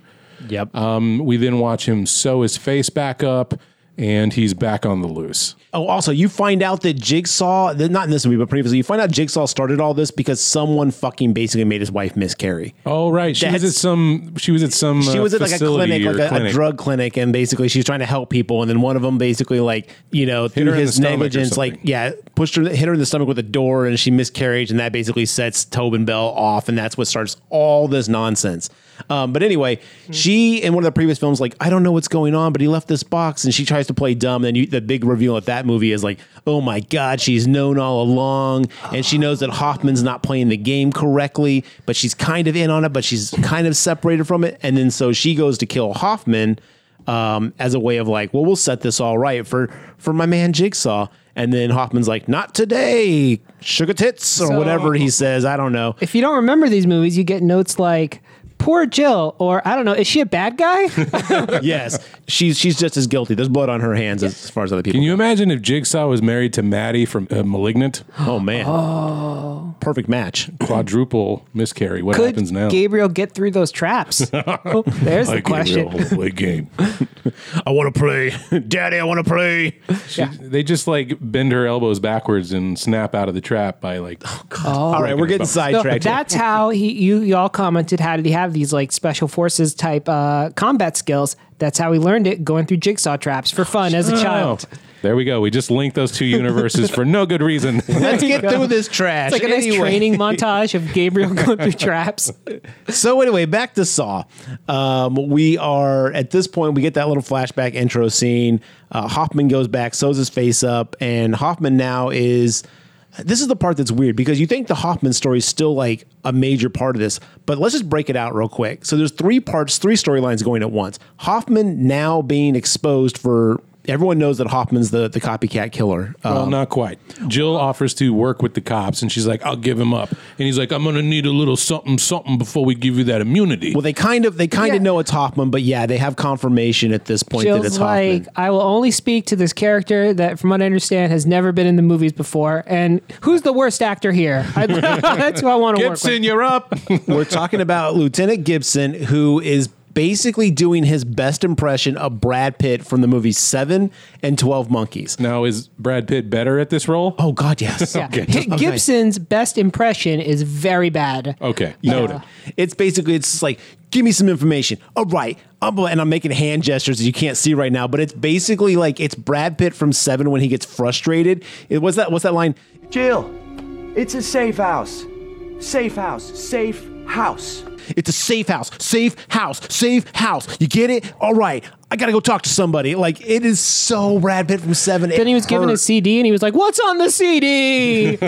Yep. Um, we then watch him sew his face back up and he's back on the loose. Oh, also, you find out that Jigsaw, not in this movie, but previously, you find out Jigsaw started all this because someone fucking basically made his wife miscarry. Oh right, she was at some. She was at some. She uh, was at like a clinic, like a, a drug clinic, and basically she's trying to help people. And then one of them basically, like, you know, through her in the his negligence, like, yeah, pushed her, hit her in the stomach with a door, and she miscarried, and that basically sets Tobin Bell off, and that's what starts all this nonsense. Um, but anyway, she in one of the previous films, like, I don't know what's going on, but he left this box, and she tries to play dumb. And then you, the big reveal at that movie is like, oh my god, she's known all along, and she knows that Hoffman's not playing the game correctly, but she's kind of in on it, but she's kind of separated from it, and then so she goes to kill Hoffman um, as a way of like, well, we'll set this all right for for my man Jigsaw. And then Hoffman's like, not today, sugar tits, or So- whatever he says. I don't know. If you don't remember these movies, you get notes like "Poor Jill" or I don't know, is she a bad guy? (laughs) yes, she's she's just as guilty. There's blood on her hands as, as far as other people. Can you imagine if Jigsaw was married to Maddie from uh, *Malignant*? (gasps) oh man, perfect match. Quadruple miscarry. What happens now? Gabriel get through those traps? (laughs) Oh, there's the question. (laughs) play game. I want to play, Daddy. I want to play. They just like bend her elbows backwards and snap out of the trap by like. All right, we're getting So sidetracked. here. that's how he you y'all commented. How did he have these like special forces type uh, combat skills? That's how he learned it going through jigsaw traps for fun as a child. Oh, there we go. We just linked those two universes for no good reason. (laughs) Let's get through this trash. (laughs) It's like a nice Anyway. training montage of Gabriel (laughs) going through traps. So anyway, back to Saw. Um, we are at this point. We get that little flashback intro scene. Uh, Hoffman goes back, sews his face up, and Hoffman now is. This is the part that's weird because you think the Hoffman story is still like a major part of this, but let's just break it out real quick. So there's three parts, three storylines going at once. Hoffman now being exposed for everyone knows that Hoffman's the the copycat killer. Uh, Well, not quite. Jill offers to work with the cops, and she's like, "I'll give him up." And he's like, "I'm gonna need a little something, something before we give you that immunity." well, they kind of they kind Yeah. of know it's Hoffman, but yeah, they have confirmation at this point that it's Jill's Hoffman. like, I will only speak to this character that, from what I understand, has never been in the movies before. And who's the worst actor here? I, (laughs) that's who I want to work with. Gibson, with. you're up. (laughs) We're talking about Lieutenant Gibson, who is basically doing his best impression of Brad Pitt from the movies Seven and Twelve Monkeys. now is Brad Pitt better at this role? Oh God, yes. Yeah. Okay. Hi- Gibson's best impression is very bad. Okay, noted. It's basically it's just like give me some information. All right, oh, I'm, and I'm making hand gestures that you can't see right now, but it's basically like it's Brad Pitt from Seven when he gets frustrated. It was that what's that line? Jill, it's a safe house. Safe house. Safe house. It's a safe house, safe house, safe house. You get it? All right, I gotta go talk to somebody. Like it is so Brad Pitt from Seven. Then he was given a CD and he was like, What's on the CD? (laughs)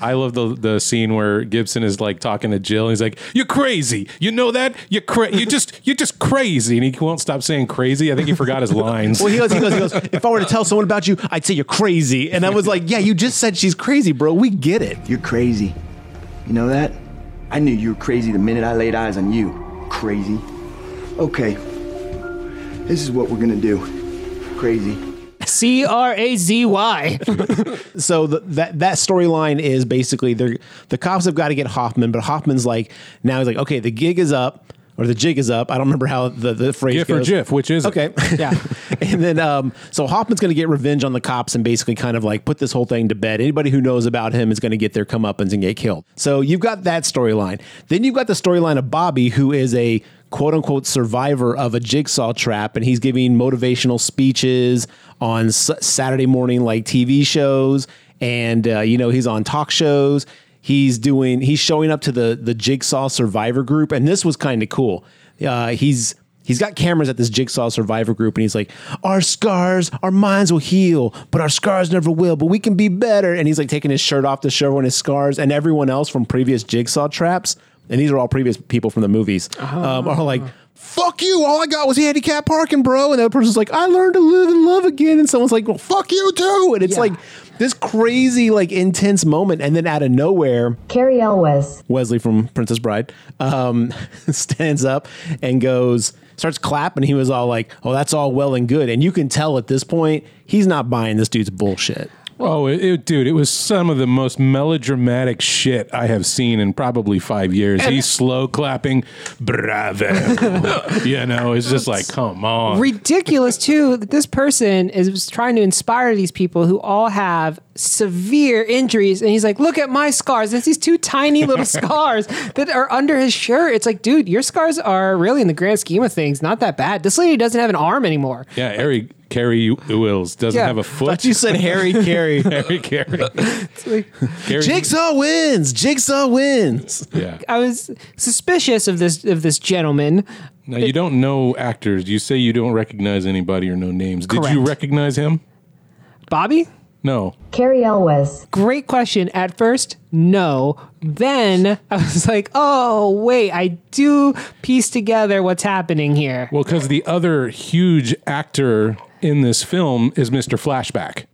I love the the scene where Gibson is like talking to Jill. And he's like, "You're crazy. You know that? You're cra- you just (laughs) you're just crazy." And he won't stop saying crazy. I think he forgot his lines. Well, he goes, he goes, he goes, if I were to tell someone about you, I'd say you're crazy. And I was like, yeah, you just said she's crazy, bro. We get it. You're crazy. You know that? I knew you were crazy the minute I laid eyes on you. Crazy. Okay. This is what we're gonna do. Crazy. C R A Z Y. (laughs) So the, that that storyline is basically they're the cops have got to get Hoffman, but Hoffman's like now he's like, okay, the gig is up or the jig is up. I don't remember how the, the phrase GIF or goes. GIF, which is it? Okay. (laughs) Yeah. (laughs) and then um, so Hoffman's going to get revenge on the cops and basically kind of like put this whole thing to bed. Anybody who knows about him is going to get their comeuppance and get killed. So you've got that storyline. Then you've got the storyline of Bobby, who is a quote unquote survivor of a jigsaw trap, and he's giving motivational speeches on S- Saturday morning like TV shows, and uh, you know he's on talk shows. He's doing he's showing up to the the jigsaw survivor group, and this was kind of cool. Uh, he's He's got cameras at this jigsaw survivor group, and he's like, "Our scars, our minds will heal, but our scars never will. But we can be better." And he's like taking his shirt off to show everyone his scars, and everyone else from previous jigsaw traps, and these are all previous people from the movies, um, are like, fuck you. All I got was handicap parking, bro. And the other person's like, I learned to live and love again. And someone's like, well, fuck you too. And it's Yeah. like this crazy, like intense moment. And then out of nowhere, Cary Elwes. Wesley from Princess Bride um, (laughs) stands up and goes, starts clapping. He was all like, oh, that's all well and good. And you can tell at this point, he's not buying this dude's bullshit. Oh, it, it- dude, it was some of the most melodramatic shit I have seen in probably five years. He's slow clapping, bravo. (laughs) you know, it's just like, come on. ridiculous too that this person is trying to inspire these people who all have severe injuries and he's like look at my scars it's these two tiny little (laughs) scars that are under his shirt it's like dude your scars are really in the grand scheme of things not that bad this lady doesn't have an arm anymore yeah, Harry Cary Wills doesn't Yeah. have a foot. But you said Harry Carey. (laughs) Harry Carrie. (laughs) Carrie- Jigsaw wins. Jigsaw wins. Yeah. i was suspicious of this of this gentleman Now you don't know actors. You say you don't recognize anybody or know names. Did you Correct. recognize him? bobby No. Cary Elwes. great question at first no then i was like oh wait i do piece together what's happening here Well, because the other huge actor in this film is Mr. Flashback.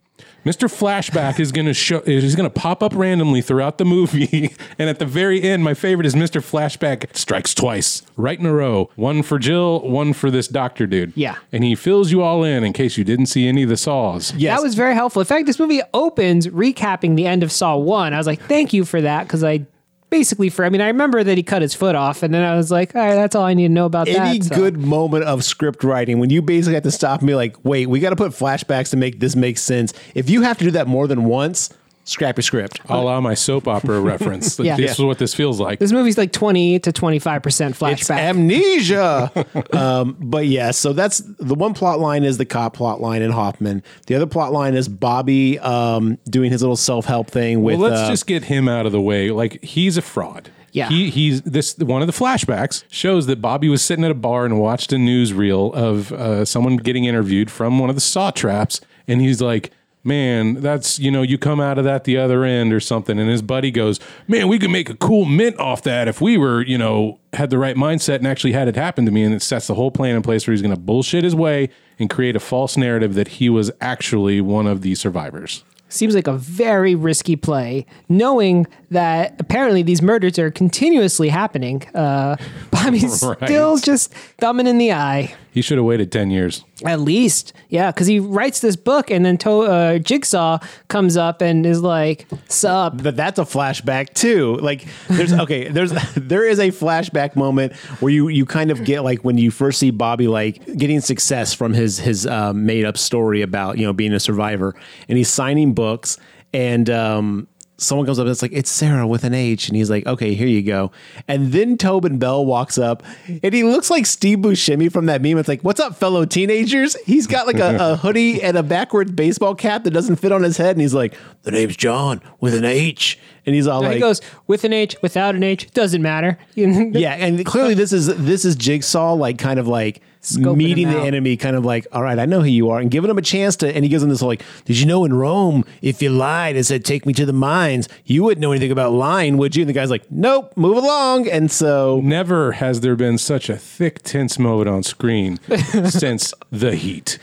Mr. Flashback is going to show is going to pop up randomly throughout the movie, (laughs) and at the very end, my favorite is Mr. Flashback strikes twice, right in a row. One for Jill, one for this doctor dude. Yeah. and he fills you all in in case you didn't see any of the saws. Yes. That was very helpful. In fact, this movie opens recapping the end of Saw 1. I was like, thank you for that because I basically for I mean I remember that he cut his foot off and then I was like, all right, that's all I need to know about Any that. so. good moment of script writing when you basically have to stop and be like, wait, we got to put flashbacks to make this make sense. If you have to do that more than once, scrap your script. A la my soap opera (laughs) reference. Like, Yeah. This is what this feels like. This movie's like 20 to 25% It's flashback. amnesia. (laughs) um, but yeah, so that's the one plot line is the cop plot line in Hoffman. The other plot line is Bobby um, doing his little self help thing with. Well, let's uh, just get him out of the way. Like he's a fraud. Yeah. He he's this one of the flashbacks shows that Bobby was sitting at a bar and watched a newsreel of uh, someone getting interviewed from one of the saw traps, and he's like. Man, that's you know, you come out of that the other end or something, and his buddy goes, "Man, we could make a cool mint off that if we were, you know, had the right mindset and actually had it happen to me." And it sets the whole plan in place where he's going to bullshit his way and create a false narrative that he was actually one of the survivors. Seems like a very risky play, knowing that apparently these murders are continuously happening. Uh, (laughs) Bobby's Right. still just thumbing in the eye. He should have waited ten years. At least, yeah, because he writes this book, and then to- uh, Jigsaw comes up and is like, "Sup?" But that's a flashback too. Like there's okay, there's (laughs) there is a flashback moment where you you kind of get like when you first see Bobby like getting success from his his uh, made up story about you know being a survivor, and he's signing books, and um, someone comes up and it's like it's Sarah with an H, and he's like, okay, here you go, and then Tobin Bell walks up, and he looks like Steve Buscemi from that meme. It's like, what's up, fellow teenagers? He's got like a, a (laughs) hoodie and a backwards baseball cap that doesn't fit on his head, and he's like, the name's John with an H, and he's all And like, he goes with an H, without an H, doesn't matter. (laughs) yeah, and (laughs) clearly this is this is Jigsaw like kind of like Scoping meeting the enemy, kind of like, all right, I know who you are, and giving him a chance to. And he gives him this whole like, did you know in Rome, if you lied and said take me to the mines, you wouldn't know anything about lying, would you? And the guy's like, nope, move along. And so Never has there been such a thick, tense moment on screen (laughs) since The Heat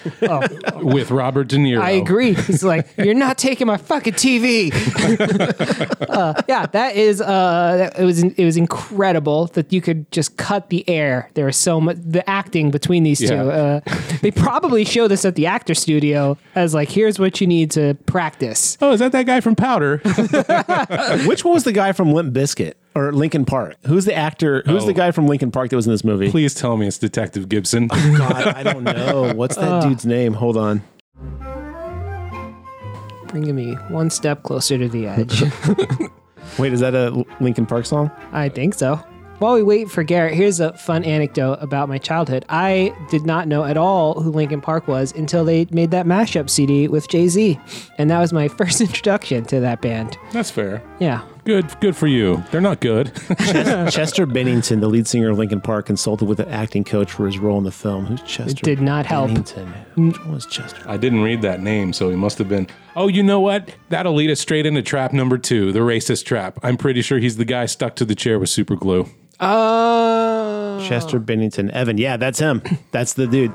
with Robert De Niro. Oh. I agree. He's like, you're not taking my fucking TV. (laughs) uh, yeah, that is. Uh, that- it was. It was incredible that you could just cut the air. There was so much the acting between these Yeah. two. Uh, they probably show this at the actor studio as like, here's what you need to practice. Oh, is that that guy from Powder? (laughs) which one was the guy from Limp Bizkit or Linkin Park? Who's the actor? Who's the Oh. guy from Linkin Park that was in this movie? Please tell me it's Detective Gibson. God, I don't know. What's that dude's name? Hold on. Bringing me one step closer to the edge. (laughs) Wait, is that a Linkin Park song? I think so. While we wait for Garrett, here's a fun anecdote about my childhood. I did not know at all who Linkin Park was until they made that mashup CD with Jay Z, and that was my (laughs) first introduction to that band. That's fair. Yeah, Good, good for you. They're not good. (laughs) Chester Bennington, the lead singer of Linkin Park, consulted with an acting coach for his role in the film. Who's Chester? It did not help. Bennington. Mm. Which one was Chester? I didn't read that name, so he must have been. Oh, you know what? That'll lead us straight into trap number two, the racist trap. I'm pretty sure he's the guy stuck to the chair with super glue. Oh, Chester Bennington, Evan. Yeah, that's him. That's the dude.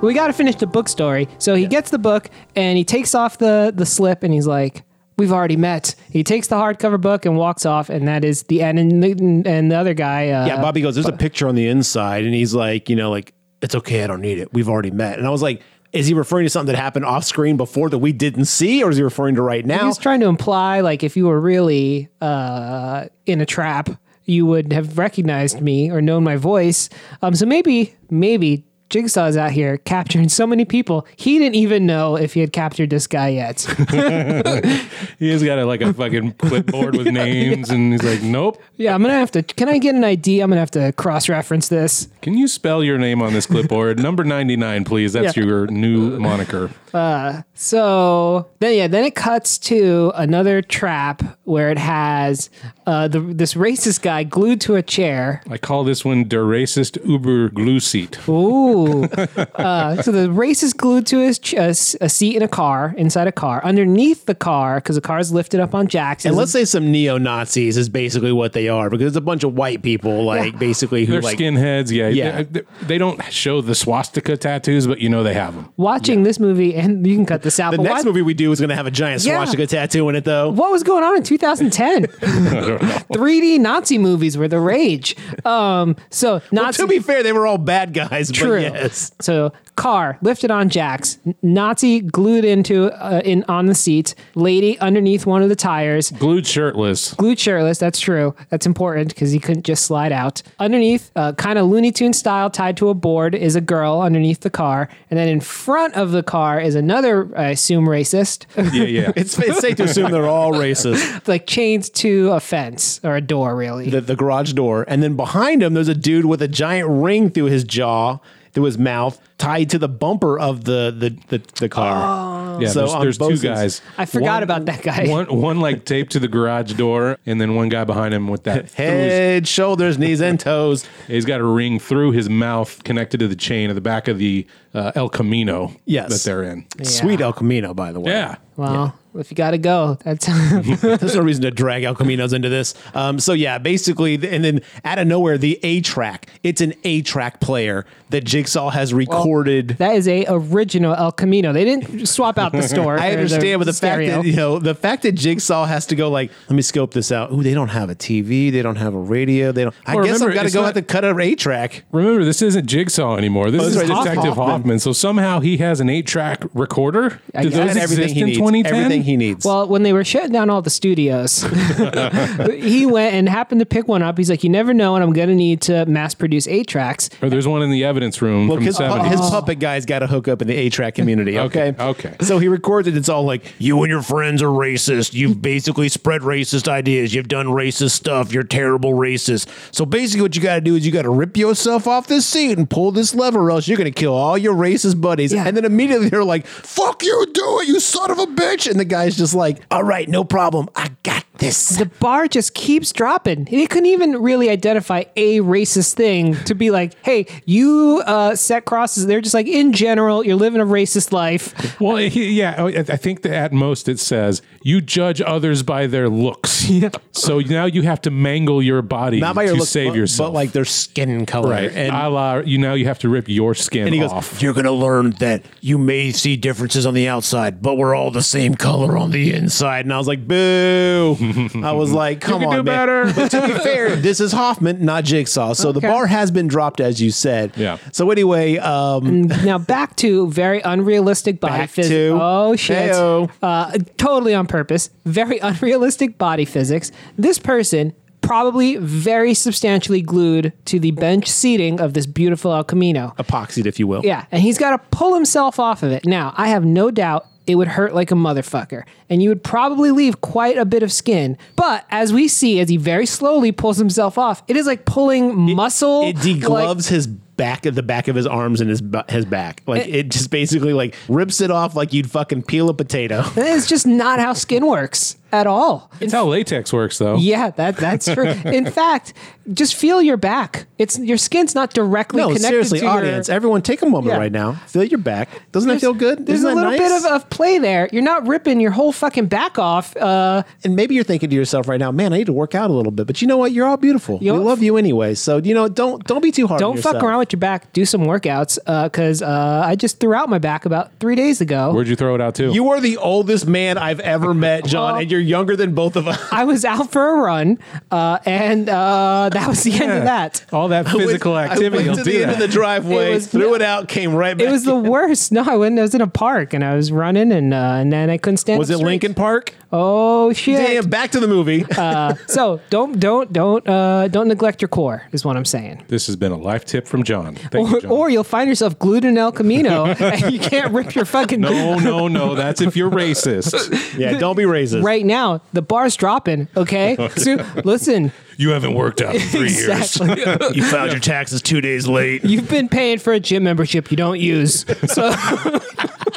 We got to finish the book story. So he gets the book and he takes off the the slip and he's like, "We've already met." He takes the hardcover book and walks off, and that is the end. And the, and the other guy, uh, Yeah, Bobby goes, There's a picture on the inside, and he's like, you know, like, it's okay, I don't need it. We've already met. And I was like, is he referring to something that happened off screen before that we didn't see, or is he referring to right now? He's trying to imply like if you were really uh, in a trap, you would have recognized me or known my voice. Um, so maybe, maybe Jigsaw is out here capturing so many people he didn't even know if he had captured this guy yet. (laughs) He has got a, like a fucking clipboard with (laughs) names, and he's like, "Nope." yeah, I'm gonna have to. Can I get an ID? I'm gonna have to cross-reference this. Can you spell your name on this clipboard? (laughs) Number ninety nine, please. That's Yeah. your new moniker. Uh, So then, yeah, then it cuts to another trap where it has uh, the this racist guy glued to a chair. I call this one der racist Uber glue seat. Ooh. Uh, so the racist glued to his ch- a, s- a seat in a car, inside a car. Underneath the car, because the car is lifted up on jacks. and is let's say some neo Nazis is basically what they are, because it's a bunch of white people, like basically who They're like skinheads. Yeah, Yeah. They, they don't show the swastika tattoos, but you know they have them. watching this movie, and you can cut this out. The but next watch- movie we do is going to have a giant Yeah. swastika tattoo in it, though. What was going on in 2010? 3D (laughs) (laughs) Nazi movies were the rage. Um, so Nazi. To be fair, they were all bad guys. True. But yes. So car lifted on jacks, Nazi glued into uh, in on the seat, lady underneath one of the tires, Glued shirtless. glued shirtless. That's true. That's important because he couldn't just slide out. Underneath, uh, kind of Looney Tune style, tied to a board, is a girl underneath the car, and then in front of the car is another, I assume, racist, Yeah, yeah. (laughs) It's, it's safe to assume they're all racist. (laughs) like chained to a fence or a door, really. The, the garage door. And then behind him, there's a dude with a giant ring through his jaw, through his mouth, tied to the bumper of the, the, the, the car. Yeah, So there's, there's two guys. I forgot about that guy. (laughs) One, one like taped to the garage door, and then one guy behind him with that. through his- Head, shoulders, knees, and toes. he's got a ring through his mouth connected to the chain at the back of the uh, El Camino Yes. that they're in. Sweet El Camino, by the way. Yeah. well, if you got to go, that's (laughs) There's no reason to drag El Caminos into this. Um, so yeah, basically, and then out of nowhere, the eight-track. It's an eight-track player that Jigsaw has recorded. That is a original El Camino. They didn't swap out the (laughs) store. I or understand, but the fact that you know the fact that Jigsaw has to go like, let me scope this out. Ooh, they don't have a TV, they don't have a radio, they don't. I guess remember, I've got to go not- have to cut a A track. Remember, this isn't Jigsaw anymore. This Oh, is right, Detective Hoffman. Hoffman. So somehow he has an eight-track recorder. I Did guess. those And everything exist he in needs. 2010? Everything he needs. Well, when they were shutting down all the studios, (laughs) (laughs) he went and happened to pick one up. He's like, "You never know, and I'm going to need to mass produce eight tracks." Or there's one in the evidence room Look, from his, the 70s. his puppet guy's got to hook up in the eight-track community. (laughs) Okay? Okay, okay. So he records it. It's all like, you and your friends are racist. You've basically spread racist ideas. You've done racist stuff. You're terrible racist. So basically, what you got to do is you got to rip yourself off this seat and pull this lever, or else you're going to kill all your racist buddies. Yeah. And then immediately they're like, fuck you, do it, you son of a bitch. And the guy's just like, all right, no problem. I got this. The bar just keeps dropping. They couldn't even really identify a racist thing to be like, "Hey, you uh, set crosses." They're just like, in general, you're living a racist life. (laughs) Well, he, yeah, oh, I I think that at most it says you judge others by their looks. (laughs) So now you have to mangle your body Not by to your look, save but, yourself. but like their skin color. right, And a la, you now you have to rip your skin And he goes, off. You're going to learn that you may see differences on the outside, but we're all the same color on the inside. And I was like, Boo. (laughs) I was like, Come can on, do man. better. But to be fair, this is Hoffman, not Jigsaw. So the bar has been dropped, as you said. Yeah. So anyway, uh, um, now back to very unrealistic body Back physics. to- Oh shit! Heyo. Uh, totally on purpose. Very (laughs) unrealistic body physics. This person probably very substantially glued to the bench seating of this beautiful El Camino. epoxied, if you will. Yeah, and he's got to pull himself off of it. Now, I have no doubt it would hurt like a motherfucker, and you would probably leave quite a bit of skin. But as we see, as he very slowly pulls himself off, it is like pulling muscle. It degloves his back of the back of his arms and his his back. Like It- it, just basically like rips it off like you'd fucking peel a potato. It's just not how skin works. At all. That's how latex works, though. Yeah, that that's true. (laughs) In fact, just feel your back. It's your skin's not directly No, connected seriously, to your- audience, everyone, take a moment Yeah. right now. Feel your back. Doesn't that feel good? There's Isn't a little nice? bit of, of play there. You're not ripping your whole fucking back off. Uh, and maybe you're thinking to yourself right now, man, I need to work out a little bit. But you know what? You're all beautiful. You we love you anyway. So you know, don't don't be too hard. don't fuck yourself. around with your back. Do some workouts because uh, I just threw out my back about three days ago. Where'd you throw it out to? You are the oldest man I've ever met, John, Well- and you're younger than both of us. I was out for a run, uh, and uh, that was the end of that. All that physical I activity went will to do the end that. of the driveway, It was- threw it out, came right back. It was the in. worst. No, I went. I was in a park and I was running, and uh, and then I couldn't stand. Was up it straight. Lincoln Park? Oh shit! Damn! Back to the movie. Uh, so don't don't don't uh, don't neglect your core is what I'm saying. This has been a life tip from John. Thank you, Or, John. or you'll find yourself glued in El Camino (laughs) and you can't rip your fucking no, no, no. That's if you're racist. (laughs) yeah, don't be racist. right now. The bar's dropping. Okay, (laughs) so listen. You haven't worked out in three Exactly. (laughs) You filed your taxes two days late. You've been paying for a gym membership you don't use. So (laughs)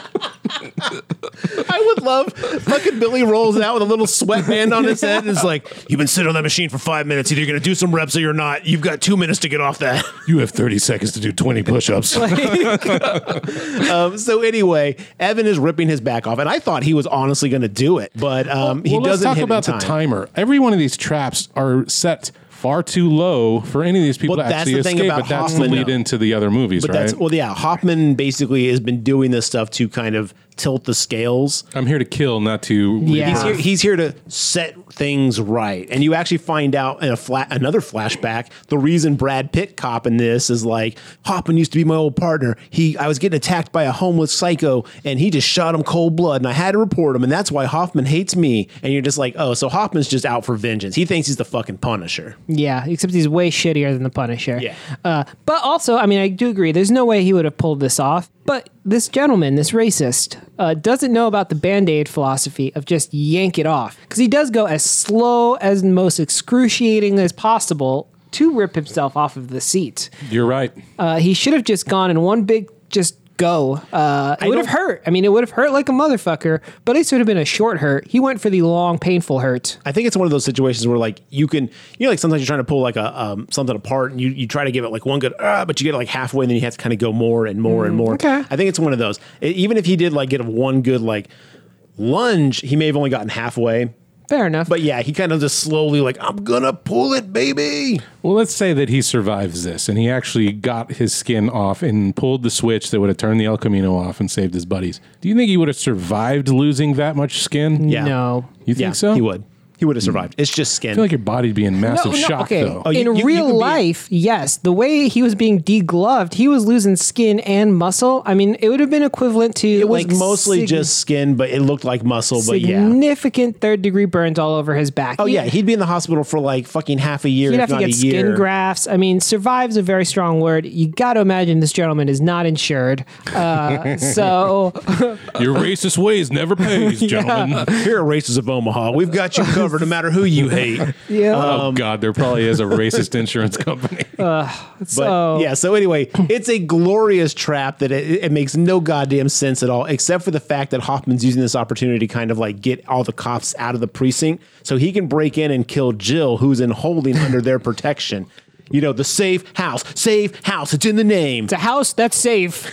I would love fucking Billy rolls out with a little sweatband on his head and is like, You've been sitting on that machine for five minutes. Either you're gonna do some reps or you're not. You've got two minutes to get off that. (laughs) You have 30 seconds to do 20 push-ups. (laughs) Um, so anyway, Evan is ripping his back off, and I thought he was honestly gonna do it, but um, he well, let's doesn't talk hit about in the timer. Every one of these traps are set far too low for any of these people Well, to that's actually the thing escape. about But that's Hoffman, the lead though. into the other movies, But right? that's well, yeah. Hoffman basically has been doing this stuff to kind of tilt the scales. I'm here to kill, not to. Yeah. He's here, he's here to set things right, and you actually find out in a flat another flashback the reason Brad Pitt cop in this is like Hoffman used to be my old partner. He I was getting attacked by a homeless psycho, and he just shot him cold blood, and I had to report him, and that's why Hoffman hates me. And you're just like, oh, so Hoffman's just out for vengeance. He thinks he's the fucking Punisher. yeah, except he's way shittier than the Punisher. Yeah. Uh, but also, I mean, I do agree. There's no way he would have pulled this off. But this gentleman, this racist, uh, doesn't know about the band aid philosophy of just yank it off. Because he does go as slow as most excruciating as possible to rip himself off of the seat. You're right. Uh, he should have just gone in one big just go. Uh, it would have hurt. I mean, it would have hurt like a motherfucker, but it would have been a short hurt. He went for the long, painful hurt. I think it's one of those situations where like you can, you know, like sometimes you're trying to pull like a um, something apart and you, you try to give it like one good, ah, but you get it like halfway and then you have to kind of go more and more and more. okay. I think it's one of those. E- even if he did like get a one good like lunge, he may have only gotten halfway. Fair enough. But yeah, he kind of just slowly like, I'm gonna pull it, baby. Well, let's say that he survives this and he actually got his skin off and pulled the switch that would have turned the El Camino off and saved his buddies. Do you think he would have survived losing that much skin? Yeah. no. You think yeah, so? He would. He would have survived. It's just skin. I feel like your body'd be in massive shock, okay. though. Oh, you- in you- you real can be- life, yes. The way he was being degloved, he was losing skin and muscle. I mean, it would have been equivalent to it was like mostly sig- just skin, but it looked like muscle. But yeah. significant third degree burns all over his back. Oh yeah, he'd be in the hospital for like fucking half a year, He'd if have to not get skin year. grafts. I mean, survive's a very strong word. You got to imagine this gentleman is not insured. Uh, (laughs) so, Your racist ways never pays, (laughs) gentlemen. Here at Races of Omaha, we've got you covered (laughs) no matter who you hate. (laughs) yeah. oh um, God, there probably is a racist insurance (laughs) company. Uh, but So- yeah, so anyway, it's a glorious trap that it, it makes no goddamn sense at all, except for the fact that Hoffman's using this opportunity to kind of like get all the cops out of the precinct so he can break in and kill Jill, who's in holding (laughs) under their protection. You know, the safe house, safe house. It's in the name. it's a house that's safe.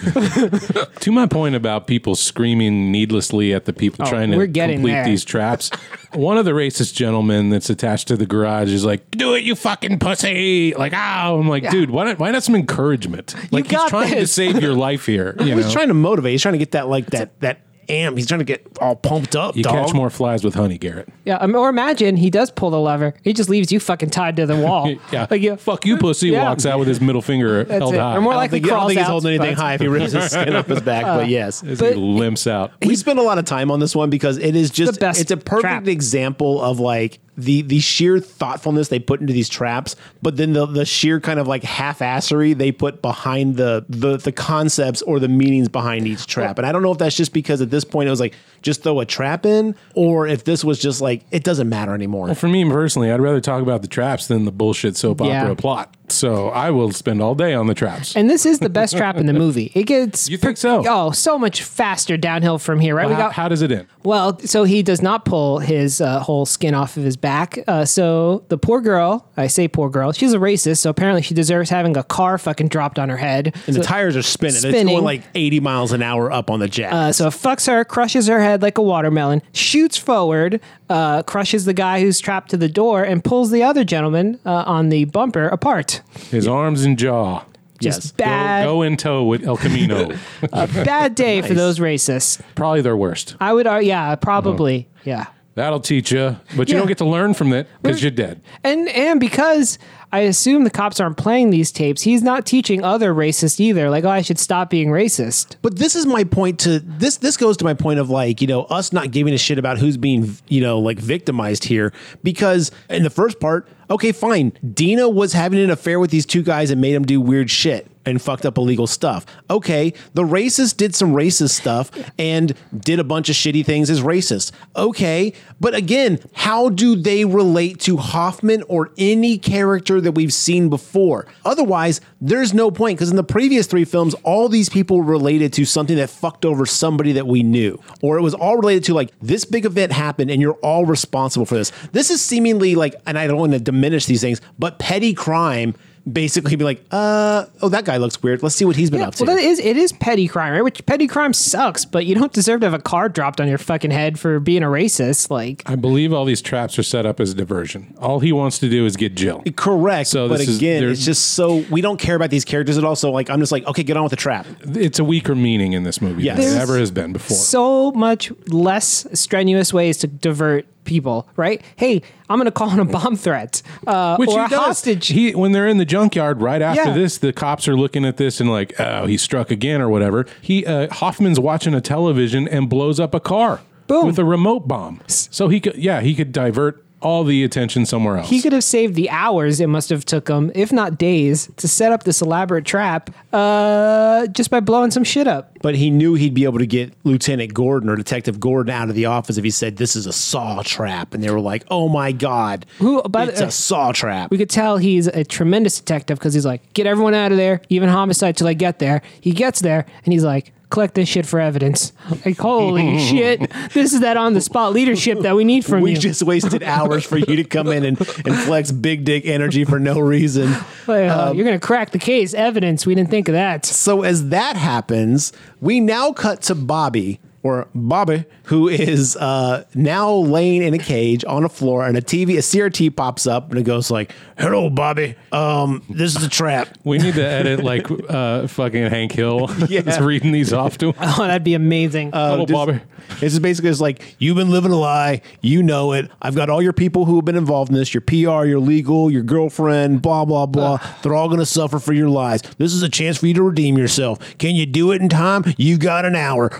(laughs) to my point about people screaming needlessly at the people oh, trying to Oh, we're getting complete there. these traps, (laughs) one of the racist gentlemen that's attached to the garage is like, "Do it, you fucking pussy!" Like, oh, I'm like, dude, why not? Why not some encouragement? Like, he's got trying to save your (laughs) life here. You know, He's trying to motivate. He's trying to get that like that that amp. He's trying to get all pumped up. you dog. catch more flies with honey, Garrett. yeah. um, Or imagine he does pull the lever. He just leaves you fucking tied to the wall. (laughs) Yeah, Like, yeah. fuck you, (laughs) pussy. Yeah. Walks out with his middle finger That's held it. high. Or more I don't likely think, I don't crawls think he's holding anything high if he rips his skin up his back. but yes, As But- he limps out. we spent a lot of time on this one because it is just The best it's a perfect trap. example of like the the sheer thoughtfulness they put into these traps but then the the sheer kind of like half-assery they put behind the the the concepts or the meanings behind each trap. And i don't know if that's just because at this point it was like just throw a trap in or if this was just like it doesn't matter anymore For me personally, I'd rather talk about the traps than the bullshit soap Yeah. opera plot. So I will spend all day on the traps. And this is the best trap in the (laughs) movie. It gets You think so? Oh, so much faster downhill from here, right? Well, we how, got how does it end? Well, so he does not pull his uh, whole skin off of his back. Uh, so the poor girl, I say poor girl, she's a racist. So apparently she deserves having a car fucking dropped on her head. And so, the tires are spinning. It's Spinning. going like 80 miles an hour up on the jet. uh, so it fucks her, crushes her head like a watermelon, shoots forward, uh, crushes the guy who's trapped to the door, and pulls the other gentleman uh, on the bumper apart. His arms and jaw. Just Yes. Go, bad, go in tow with El Camino. (laughs) A bad day for those racists. Probably their worst. I would, uh, yeah, probably, yeah. That'll teach you, but you don't get to learn from it because you're dead. And and because I assume the cops aren't playing these tapes, he's not teaching other racists either. Like, oh, I should stop being racist. But this is my point to this this goes to my point of like, you know, us not giving a shit about who's being, you know, like victimized here because in the first part, okay, fine. Dina was having an affair with these two guys and made them do weird shit and fucked up illegal stuff. Okay, the racist did some racist stuff and did a bunch of shitty things as racist. Okay, but again, how do they relate to Hoffman or any character that we've seen before? Otherwise, there's no point because in the previous three films, all these people related to something that fucked over somebody that we knew, or it was all related to like this big event happened and you're all responsible for this. This is seemingly like, and I don't want to diminish these things, but petty crime. Basically, be like, uh, oh, that guy looks weird. Let's see what he's been Yeah, up to. well, that is it is petty crime, right? Which petty crime sucks, but you don't deserve to have a car dropped on your fucking head for being a racist. Like, I believe all these traps are set up as a diversion. All he wants to do is get Jill. Correct. So but this is- again, it's just so we don't care about these characters at all. So like, I'm just like, okay, get on with the trap. It's a weaker meaning in this movie Yes. than it There's ever has been before. so much less strenuous ways to divert people, right? Hey, I'm gonna call in a bomb threat uh, Which or he a does. hostage. He when they're in the junkyard right after Yeah. this, the cops are looking at this and like, oh, he struck again or whatever. He uh, Hoffman's watching a television and blows up a car Boom. with a remote bomb. So he could, yeah, he could divert all the attention somewhere else. He could have saved the hours it must have took him, if not days, to set up this elaborate trap uh, just by blowing some shit up. But he knew he'd be able to get Lieutenant Gordon or Detective Gordon out of the office if he said this is a saw trap, and they were like, "Oh my god, Who- by it's the- a saw trap." We could tell he's a tremendous detective because he's like, get everyone out of there, even homicide till I get there. He gets there and he's like, collect this shit for evidence. Like, holy (laughs) shit, this is that on the spot leadership that we need from we you. We just wasted hours for you to come in and, and flex big dick energy for no reason. Like, uh, Um, you're gonna crack the case. Evidence. We didn't think of that. So as that happens, we now cut to Bobby or Bobby, who is uh, now laying in a cage on a floor, and a TV, a CRT pops up, and it goes like, "Hello, Bobby. Um, this is a trap." we need to edit like uh, fucking Hank Hill. (laughs) Yeah. Just reading these off to him. (laughs) Oh, that'd be amazing. Hello, just- Bobby. It's just basically it's like you've been living a lie. You know it. I've got all your people who have been involved in this. Your PR, your legal, your girlfriend, blah blah blah. They're all going to suffer for your lies. This is a chance for you to redeem yourself. Can you do it in time? You got an hour.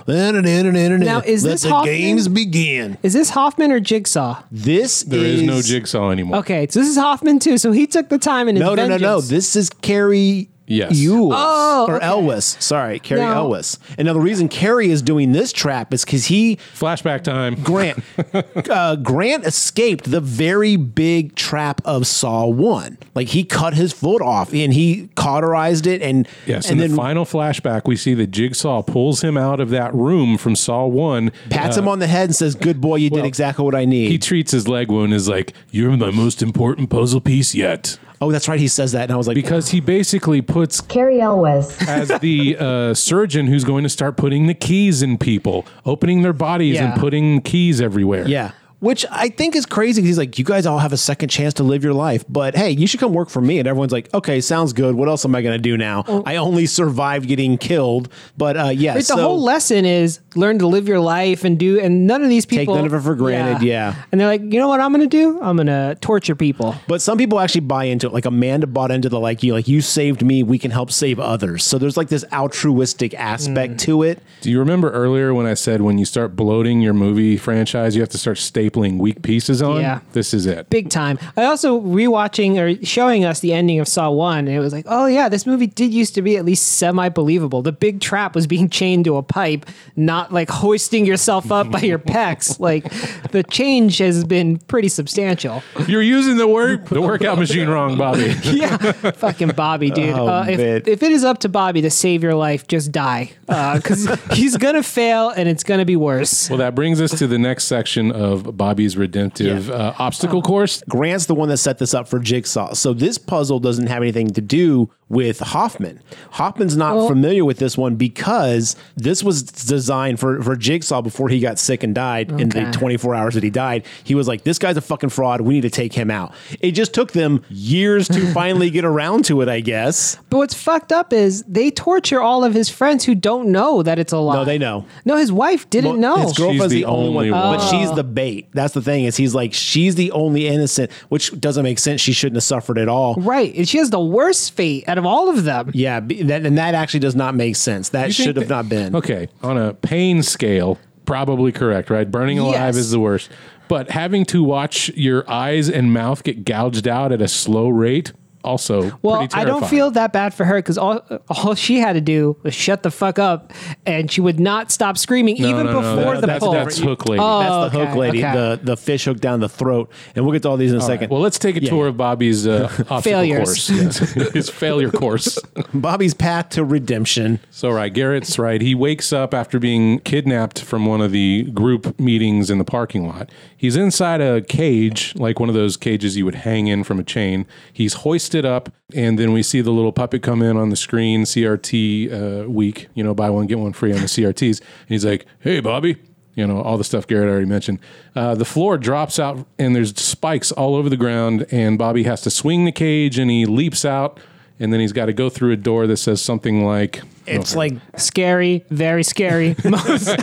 Now, is Let this the Hoffman? games begin? is this Hoffman or Jigsaw? This There is no jigsaw anymore. Okay, so this is Hoffman too. So he took the time and No, no, no, no. This is Cary. Yes. Ewell Oh, or okay. Elwes. Sorry, Cary No. Elwes. And now the reason Cary is doing this trap is because he Flashback time. Grant. (laughs) uh, Grant escaped the very big trap of Saw One. Like he cut his foot off and he cauterized it, and Yes, and in the final flashback, we see that Jigsaw pulls him out of that room from Saw One. pats him on the head and says, "Good boy, you did exactly what I need." He treats his leg wound as like, "You're my most important puzzle piece yet," oh, that's right. He says that, and I was like, because he basically puts Cary Elwes. as the uh, surgeon who's going to start putting the keys in people, opening their bodies Yeah. and putting keys everywhere. Yeah. Which I think is crazy. 'cause He's like, you guys all have a second chance to live your life, but hey, you should come work for me. And everyone's like, okay, sounds good. What else am I going to do now? I only survived getting killed, but uh, yeah. Right, so the whole lesson is learn to live your life and do, and none of these people take none of it for granted, yeah. And they're like, you know what I'm going to do? I'm going to torture people. But some people actually buy into it. Like Amanda bought into the like you like you saved me, we can help save others. So there's like this altruistic aspect Mm. to it. Do you remember earlier when I said when you start bloating your movie franchise, you have to start stapling weak pieces on. Yeah. This is it. big time. I also rewatching or showing us the ending of Saw One, and it was like, oh yeah, this movie did used to be at least semi believable. The big trap was being chained to a pipe, not like hoisting yourself up by your pecs. (laughs) Like the change has been pretty substantial. You're using the work the workout machine wrong, Bobby. (laughs) Yeah, fucking Bobby, dude. Oh, uh, if, if it is up to Bobby to save your life, just die because (laughs) he's gonna fail and it's gonna be worse. Well, that brings us to the next section of Bobby's redemptive uh, obstacle course. Grant's the one that set this up for Jigsaw. So this puzzle doesn't have anything to do with Hoffman. Hoffman's not familiar with this one because this was designed for, for Jigsaw before he got sick and died in the 24 hours that he died. He was like, this guy's a fucking fraud. We need to take him out. It just took them years to (laughs) finally get around to it, I guess. But what's fucked up is they torture all of his friends who don't know that it's a lie. No, they know. No, his wife didn't Well, know. His girlfriend's the the, only only one, one. but she's oh. the bait. That's the thing is he's like she's the only innocent, which doesn't make sense. She shouldn't have suffered at all. right. And she has the worst fate out of all of them. Yeah, be- that, and that actually does not make sense. That should have that- not been. Okay, on a pain scale, probably correct, right? Burning alive Yes. is the worst. But having to watch your eyes and mouth get gouged out at a slow rate, also Well, pretty I don't feel that bad for her because all all she had to do was shut the fuck up, and she would not stop screaming No, even no, no, before that- the that's, pull. that's hook lady. Oh, That's the okay, hook lady, okay. the the fish hook down the throat, and we'll get to all these in a All right, second. Well, let's take a Yeah. tour of Bobby's uh, (laughs) obstacle Failures. course. Yes. (laughs) His failure course. (laughs) Bobby's path to redemption. So right, Garrett's right. He wakes up after being kidnapped from one of the group meetings in the parking lot. He's inside a cage, like one of those cages you would hang in from a chain. He's hoisted up, and then we see the little puppet come in on the screen. CRT uh, week, you know, buy one get one free on the CRTs. And he's like, "Hey, Bobby." You know, all the stuff Garrett already mentioned. Uh, the floor drops out, and there's spikes all over the ground. And Bobby has to swing the cage, and he leaps out, and then he's got to go through a door that says something like, It's like Scary, very scary. (laughs) Most-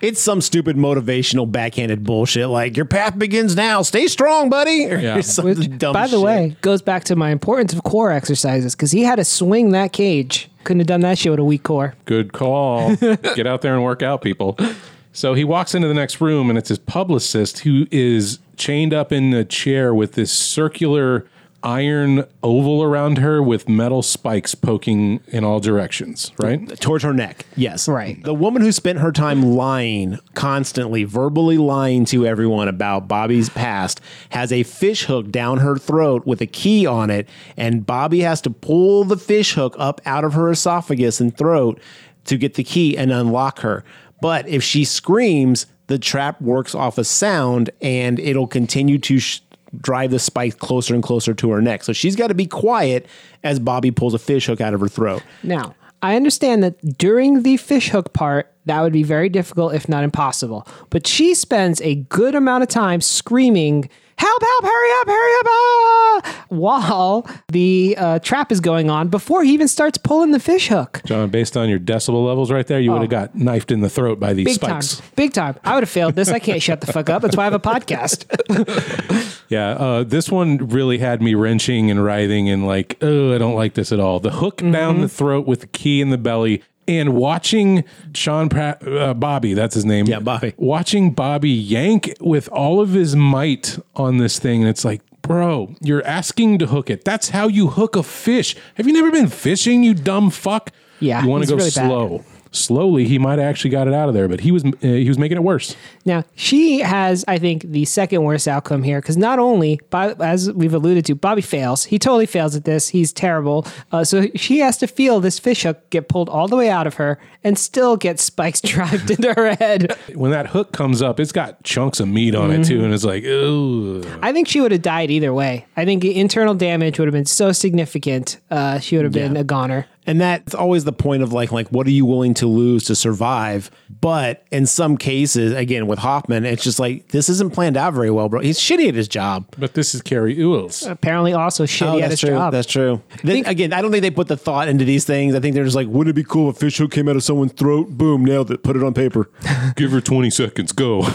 it's some stupid motivational backhanded bullshit. Like your path begins now. Stay strong, buddy. (laughs) Yeah. something Which, dumb by the shit. way, goes back to my importance of core exercises because he had to swing that cage. Couldn't have done that shit with a weak core. Good call. (laughs) Get out there and work out, people. So he walks into the next room, and it's his publicist who is chained up in a chair with this circular iron oval around her with metal spikes poking in all directions, right? towards her neck. Yes. Right. The woman who spent her time lying, constantly verbally lying to everyone about Bobby's past, has a fish hook down her throat with a key on it, and Bobby has to pull the fish hook up out of her esophagus and throat to get the key and unlock her. But if she screams, the trap works off a sound and it'll continue to sh- drive the spike closer and closer to her neck. So she's got to be quiet as Bobby pulls a fish hook out of her throat. Now, I understand that during the fishhook part, that would be very difficult, if not impossible. But she spends a good amount of time screaming, Help, help, hurry up, hurry up, ah! while the uh, trap is going on before he even starts pulling the fish hook. John, based on your decibel levels right there, you would have got knifed in the throat by these Big spikes. time. Big time. I would have failed this. I can't shut the fuck up. That's why I have a podcast. (laughs) Yeah, uh, this one really had me wrenching and writhing and like, oh, I don't like this at all. The hook Mm-hmm. down the throat with the key in the belly. And watching Sean uh, Bobby, that's his name. Yeah, Bobby. Watching Bobby yank with all of his might on this thing. And it's like, bro, you're asking to hook it. That's how you hook a fish. Have you never been fishing, you dumb fuck? Yeah, You want to go really bad. Slow. Slowly, he might have actually got it out of there, but he was uh, he was making it worse. Now, she has, I think, the second worst outcome here because not only, by, as we've alluded to, Bobby fails. He totally fails at this. He's terrible. Uh, so she has to feel this fish hook get pulled all the way out of her and still get spikes (laughs) driven into her head. When that hook comes up, it's got chunks of meat on it Mm-hmm. too, and it's like, oh. I think she would have died either way. I think the internal damage would have been so significant. Uh, she would have been a goner. And that's always the point of like, like, what are you willing to lose to survive? But in some cases, again, with Hoffman, it's just like, this isn't planned out very well, bro. He's shitty at his job. But this is Cary Ewells. Apparently, also shitty oh, at that's his true. job. That's true. Then, again, I don't think they put the thought into these things. I think they're just like, wouldn't it be cool if a fish hook came out of someone's throat? Boom, nailed it. Put it on paper. (laughs) Give her 20 seconds. Go.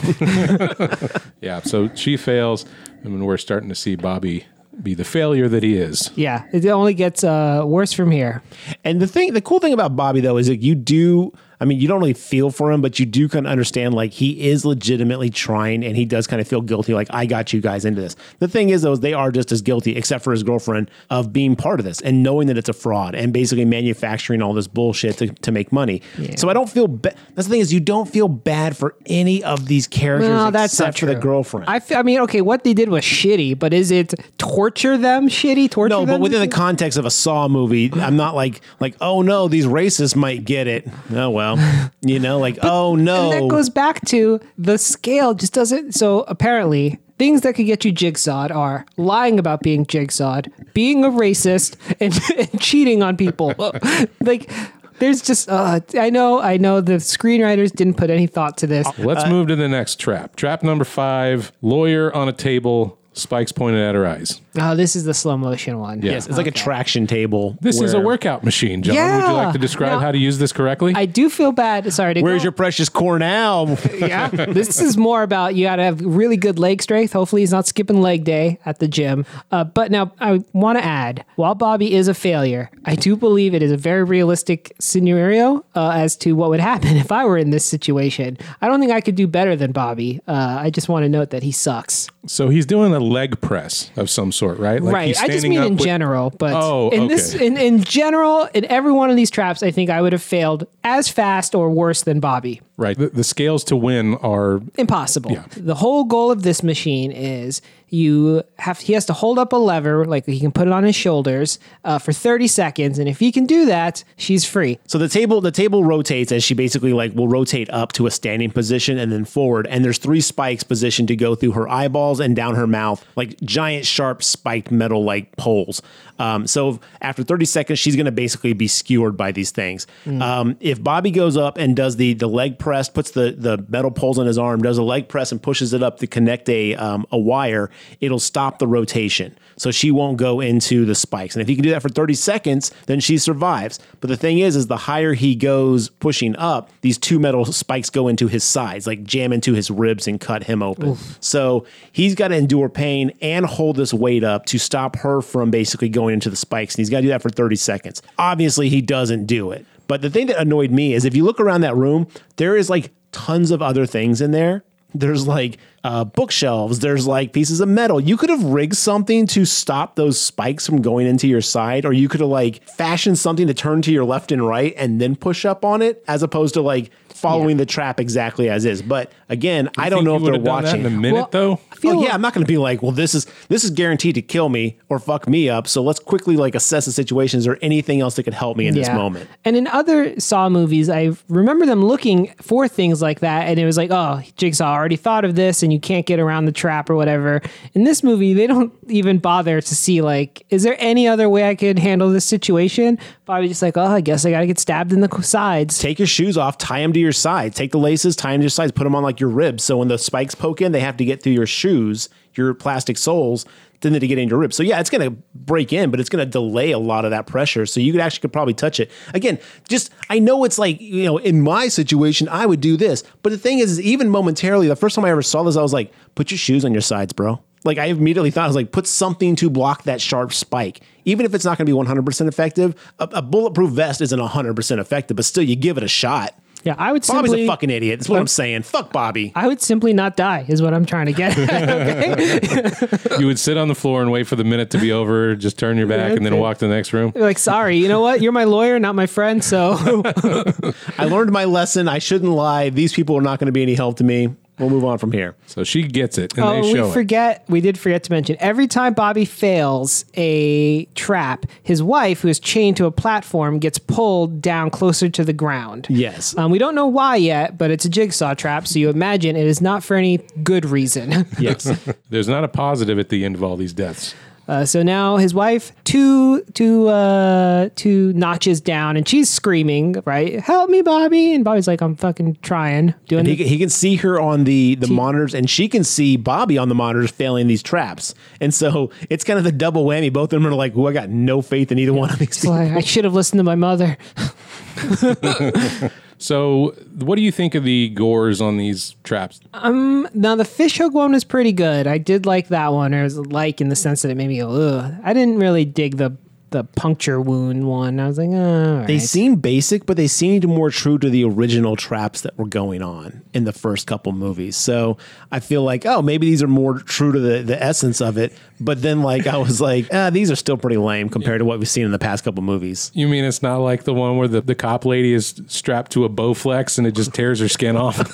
(laughs) yeah. So she fails. And we're starting to see Bobby be the failure that he is. yeah, it only gets uh, worse from here. And the thing, the cool thing about Bobby though is that you do. I mean, you don't really feel for him, but you do kind of understand like he is legitimately trying and he does kind of feel guilty, like, I got you guys into this. The thing is, though, is they are just as guilty, except for his girlfriend, of being part of this and knowing that it's a fraud and basically manufacturing all this bullshit to, to make money. So I don't feel bad. That's the thing is, you don't feel bad for any of these characters No, that's not except for the girlfriend. I, fe- I mean, okay, what they did was shitty, but is it torture them shitty? Torture them. No, but within the context of a Saw movie, I'm not like like oh no, these racists might get it. Oh well, (laughs) you know, like oh no. And that goes back to the scale just doesn't. So apparently, things that could get you jigsawed are lying about being jigsawed, being a racist, (laughs) and, and cheating on people. (laughs) like, there's just. Uh, I know. I know the screenwriters didn't put any thought to this. Let's move to the next trap. Trap number five lawyer on a table, spikes pointed at her eyes. Oh, this is the slow motion one. yes, it's like a traction table. This is a workout machine, John. Would you like to describe Now- how to use this correctly? I do feel bad. Sorry to Where's go- your precious Cornell? (laughs) yeah. (laughs) This is more about you got to have really good leg strength. Hopefully, he's not skipping leg day at the gym. Uh, but now, I want to add while Bobby is a failure, I do believe it is a very realistic scenario uh, as to what would happen (laughs) if I were in this situation. I don't think I could do better than Bobby. Uh, I just want to note that he sucks. So he's doing a leg press of some sort, right? Like right. I just mean in with- general. But Oh, in this, in, in general, in every one of these traps, I think I would have failed as fast or worse than Bobby. Right. The, the scales to win are impossible. Yeah. The whole goal of this machine is you have he has to hold up a lever like he can put it on his shoulders uh, for 30 seconds and if he can do that she's free So the table the table rotates as she basically like will rotate up to a standing position and then forward. And there's three spikes positioned to go through her eyeballs and down her mouth, like giant sharp spiked metal like poles. Um, so after 30 seconds, she's going to basically be skewered by these things. Um, if Bobby goes up and does the the leg press, puts the the metal poles on his arm, does a leg press and pushes it up to connect a um, a wire, it'll stop the rotation. So she won't go into the spikes. And if he can do that for 30 seconds, then she survives. But the thing is, is the higher he goes pushing up, these two metal spikes go into his sides, like jam into his ribs and cut him open. So he's got to endure pain and hold this weight up to stop her from basically going into the spikes. And he's got to do that for 30 seconds. Obviously, he doesn't do it. But the thing that annoyed me is if you look around that room, there is like tons of other things in there. There's like uh, bookshelves. There's like pieces of metal. You could have rigged something to stop those spikes from going into your side, or you could have like fashioned something to turn to your left and right and then push up on it, as opposed to like following the trap exactly as is. But again, I don't know if they're have that watching. in a minute Well, though. I feel Oh, yeah, I'm not going to be like, well, this is this is guaranteed to kill me or fuck me up. So let's quickly like assess the situation. Is there anything else that could help me in this moment? And in other Saw movies, I remember them looking for things like that, and it was like, oh, Jigsaw already thought of this, and you can't get around the trap or whatever. In this movie, they don't even bother to see like, is there any other way I could handle this situation? Bobby just like, oh, I guess I got to get stabbed in the sides. Take your shoes off, tie them to your sides. Take the laces, tie them to your sides, put them on like your ribs. So when the spikes poke in, they have to get through your shoes, your plastic soles, then to get into your ribs. So yeah, it's going to break in, but it's going to delay a lot of that pressure. So you could actually could probably touch it. Again, just I know it's like you know in my situation I would do this, but the thing is, is even momentarily, the first time I ever saw this, I was like, put your shoes on your sides, bro. Like I immediately thought I was like, put something to block that sharp spike. Even if it's not going to be 100% effective, a, a bulletproof vest isn't 100% effective, but still you give it a shot. Yeah, I would simply. Bobby's simply. a fucking idiot. That's what I'm saying. Fuck Bobby. I would simply not die, is what I'm trying to get. (laughs) okay? You would sit on the floor and wait for the minute to be over, just turn your back, and then walk to the next room. like, sorry, you know what? You're my lawyer, not my friend. So (laughs) I learned my lesson. I shouldn't lie. These people are not going to be any help to me. We'll move on from here. So she gets it, and Oh, they show we it. forget. We did forget to mention every time Bobby fails a trap, his wife, who is chained to a platform, gets pulled down closer to the ground. Yes. Um, we don't know why yet, but it's a jigsaw trap, so you imagine it is not for any good reason. (laughs) Yes. (laughs) There's not a positive at the end of all these deaths. Uh, so now his wife, two two uh, two notches down, and she's screaming, "Right, help me, Bobby!" And Bobby's like, "I'm fucking trying, doing." he, the- can- he can see her on the, the monitors, and she can see Bobby on the monitors failing these traps. And so it's kind of the double whammy. Both of them are like, "Oh, I got no faith in either one of these people." like, I should have listened to my mother. (laughs) (laughs) So, what do you think of the gores on these traps? Um, Now the fish hook one was pretty good. I did like that one. It was like in the sense that it made me go, ugh. I didn't really dig the the puncture wound one. I was like, oh, all They right. seem basic, but they seemed more true to the original traps that were going on in the first couple movies. So I feel like, oh, maybe these are more true to the, the essence of it. But then, like, I was like, ah, these are still pretty lame compared to what we've seen in the past couple movies. You mean it's not like the one where the, the cop lady is strapped to a Bowflex and it just tears her skin off? (laughs)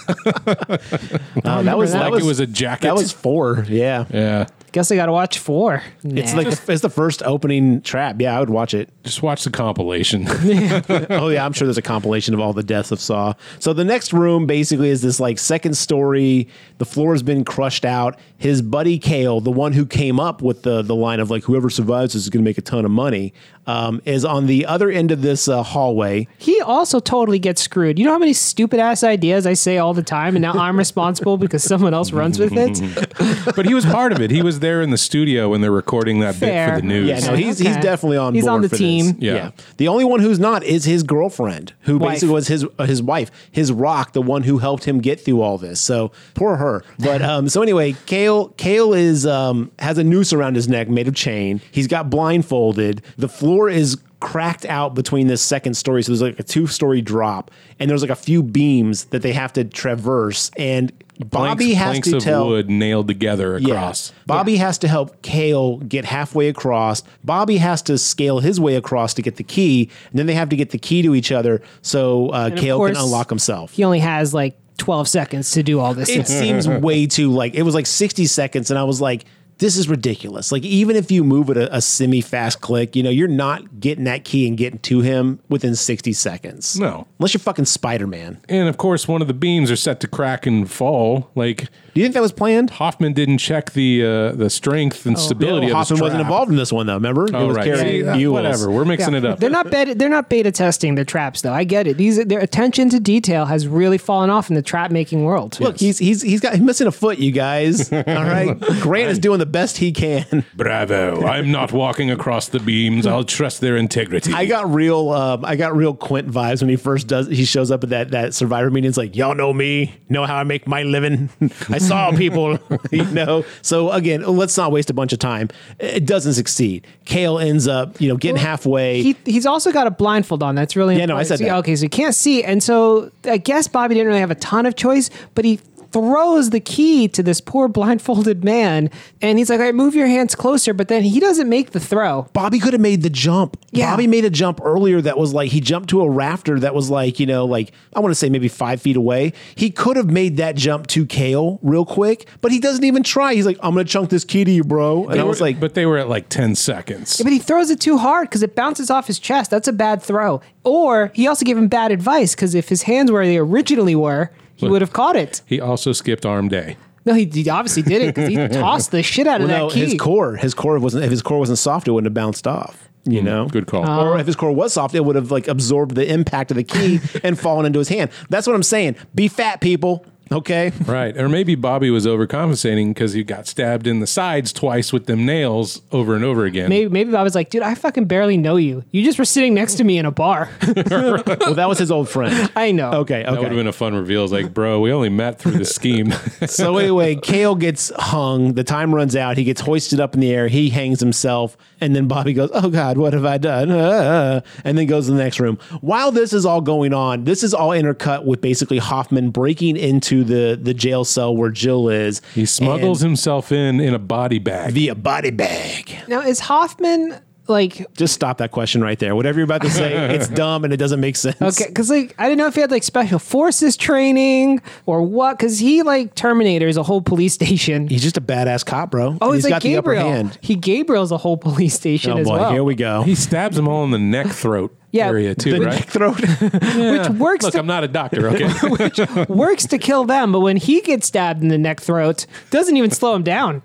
Uh, that was like was it was a jacket. That was four. Yeah. yeah. Guess I got to watch four. It's like the, it's the first opening trap. Yeah, I would watch it. Just watch the compilation. (laughs) oh yeah, I'm sure there's a compilation of all the deaths of Saw. So the next room basically is this like second story. The floor has been crushed out. His buddy Kale, the one who came up with the the line of like whoever survives is going to make a ton of money, um, is on the other end of this uh, hallway. he also totally gets screwed. You know how many stupid ass ideas I say all the time, and now I'm responsible because someone else runs with it. (laughs) but he was part of it. He was there in the studio when they're recording that bit for the news. Yeah, no, he's he's definitely on. He's board on the for this. team. Yeah. The only one who's not is his girlfriend, who Wife. basically was his uh, his wife, his rock, the one who helped him get through all this. So poor her. But um, so anyway, Kale Kale is um has a noose around his neck made of chain. He's got blindfolded. The floor is cracked out between this second story so there's like a two story drop and there's like a few beams that they have to traverse and Bobby planks, has planks to of tell wood nailed together yeah. across. Bobby has to help Kale get halfway across. Bobby has to scale his way across to get the key, and then they have to get the key to each other so uh, Kale course, can unlock himself. He only has like 12 seconds to do all this. It seems (laughs) way too like it was like 60 seconds, and I was like, this is ridiculous. Like even if you move at a, a semi-fast click, you know, you're not getting that key and getting to him within 60 seconds. No. Unless you're fucking Spider-Man. And of course, one of the beams are set to crack and fall. Like Do you think that was planned? Hoffman didn't check the uh, the strength and stability Well, of Hoffman wasn't involved in this one though, remember? Oh, it was right. carrying See, uh, mules. whatever. We're mixing it up. They're not beta. They're not beta testing their traps, though. I get it. These their attention to detail has really fallen off in the trap making world. Look, he's he's he's got he's missing a foot, you guys. (laughs) All right, Grant is doing the best he can. (laughs) Bravo! I'm not walking across the beams. I'll trust their integrity. I got real, um, I got real Quint vibes when he first does. He shows up at that that Survivor meeting. It's like, y'all know me, know how I make my living. (laughs) I saw people, (laughs) you know. So again, let's not waste a bunch of time. It doesn't succeed. Kale ends up, you know, getting halfway. He, he's also got a blindfold on. That's really Yeah, no, I said See, that. Okay, so he can't see, and so I guess Bobby didn't really have a ton of choice, but he throws the key to this poor blindfolded man, and he's like, "All right, move your hands closer," but then he doesn't make the throw. Bobby could have made the jump. Yeah. Bobby made a jump earlier that was like he jumped to a rafter that was like, you know, like I want to say maybe five feet away. He could have made that jump to Kale real quick, but he doesn't even try. He's like, I'm gonna chunk this key to you, bro. And They I was were- like, but they were at like ten seconds. Yeah, but he throws it too hard because it bounces off his chest. That's a bad throw. Or he also gave him bad advice because if his hands were where they originally were, he would have caught it. He also skipped arm day. No, he, he obviously did it because he (laughs) tossed the shit out of well, no, that key. his core, his core wasn't. If his core wasn't soft, it wouldn't have bounced off. You mm, know, Good call. Oh. Or if his core was soft, it would have like absorbed the impact of the key (laughs) and fallen into his hand. That's what I'm saying. Be fat, people. Okay. (laughs) Right. Or maybe Bobby was overcompensating because he got stabbed in the sides twice with them nails over and over again. Maybe maybe I was like, dude, I fucking barely know you. You just were sitting next to me in a bar. (laughs) well, that was his old friend. (laughs) I know. Okay. Okay. That would have been a fun reveal. It's like, bro, we only met through the scheme. so anyway, Kale gets hung. The time runs out. He gets hoisted up in the air. He hangs himself, and then Bobby goes, "Oh God, what have I done?" Ah, and then goes to the next room. While this is all going on, this is all intercut with basically Hoffman breaking into the the jail cell where Jill is. he smuggles himself in in a body bag. via body bag. Now is Hoffman like Just stop that question right there. Whatever you're about to say, it's (laughs) dumb and it doesn't make sense. okay? Because like I didn't know if he had like special forces training or what. Because he like Terminator is a whole police (laughs) station. He's just a badass cop, bro. Oh, And he's he's like got the upper Gabriel. hand. He Gabriel's a whole police station Oh as boy, well. here we go. He stabs him all in the neck throat Yeah, area too, the right? neck throat. (laughs) Which works Look, to I'm not a doctor, okay? (laughs) (laughs) works to kill them, but when he gets stabbed in the neck throat, doesn't even slow him down.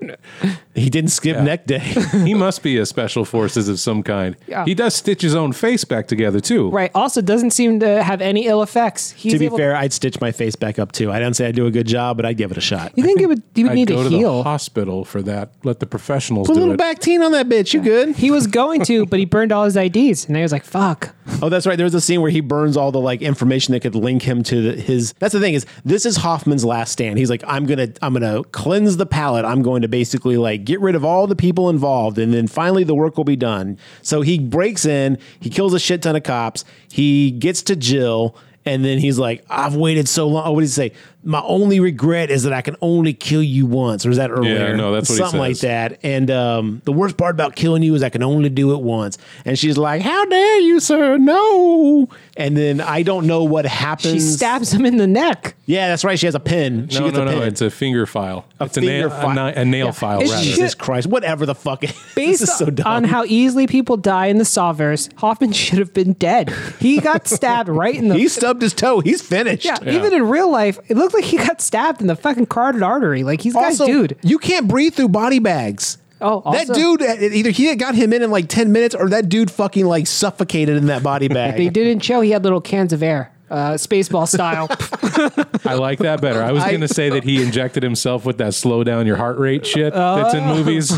he didn't skip neck day. he must be a special forces of some kind. Yeah. He does stitch his own face back together too. Right. Also, doesn't seem to have any ill effects. He's to be able- fair, I'd stitch my face back up too. I don't say I'd do a good job, but I'd give it a shot. you think it would? You would I'd need go to to the heal. hospital for that. Let the professionals Put a do little it. back teen on that bitch. You good? He was going to, but he burned all his IDs, and I was like, "Fuck." Oh, that's right. There was a scene where he burns all the like information that could link him to the, his. That's the thing is, this is Hoffman's last stand. He's like, I'm gonna, I'm gonna cleanse the palate. I'm going to basically like get rid of all the people involved, and then finally the work will be done. So he breaks in, he kills a shit ton of cops. He gets to Jill, and then he's like, I've waited so long. Oh, what did he say? My only regret is that I can only kill you once, or is that earlier? Yeah, no, that's what he something like that. And um, the worst part about killing you is I can only do it once. And she's like, "How dare you, sir? No!" And then I don't know what happens. She stabs him in the neck. Yeah, that's right. She has a pin. She No, gets no, a no. pin. It's a finger file. it's finger a, nail, fi- a, ni- a nail file, rather. Jesus Christ! Whatever the fuck. (laughs) this Based is so dumb. on how easily people die in the Sawverse, Hoffman (laughs) should have been dead. He got stabbed right in the. he stubbed his toe. He's finished. yeah, even in real life, it looked like he got stabbed in the fucking carotid artery. Like he's guy's Also, dude. you can't breathe through body bags. Oh, that dude uh, either he got him in in like ten minutes, or that dude fucking like suffocated in that body (laughs) bag. They didn't show he had little cans of air, uh, spaceball style. (laughs) (laughs) I like that better. I was going to say that he injected himself with that slow down your heart rate shit that's in movies.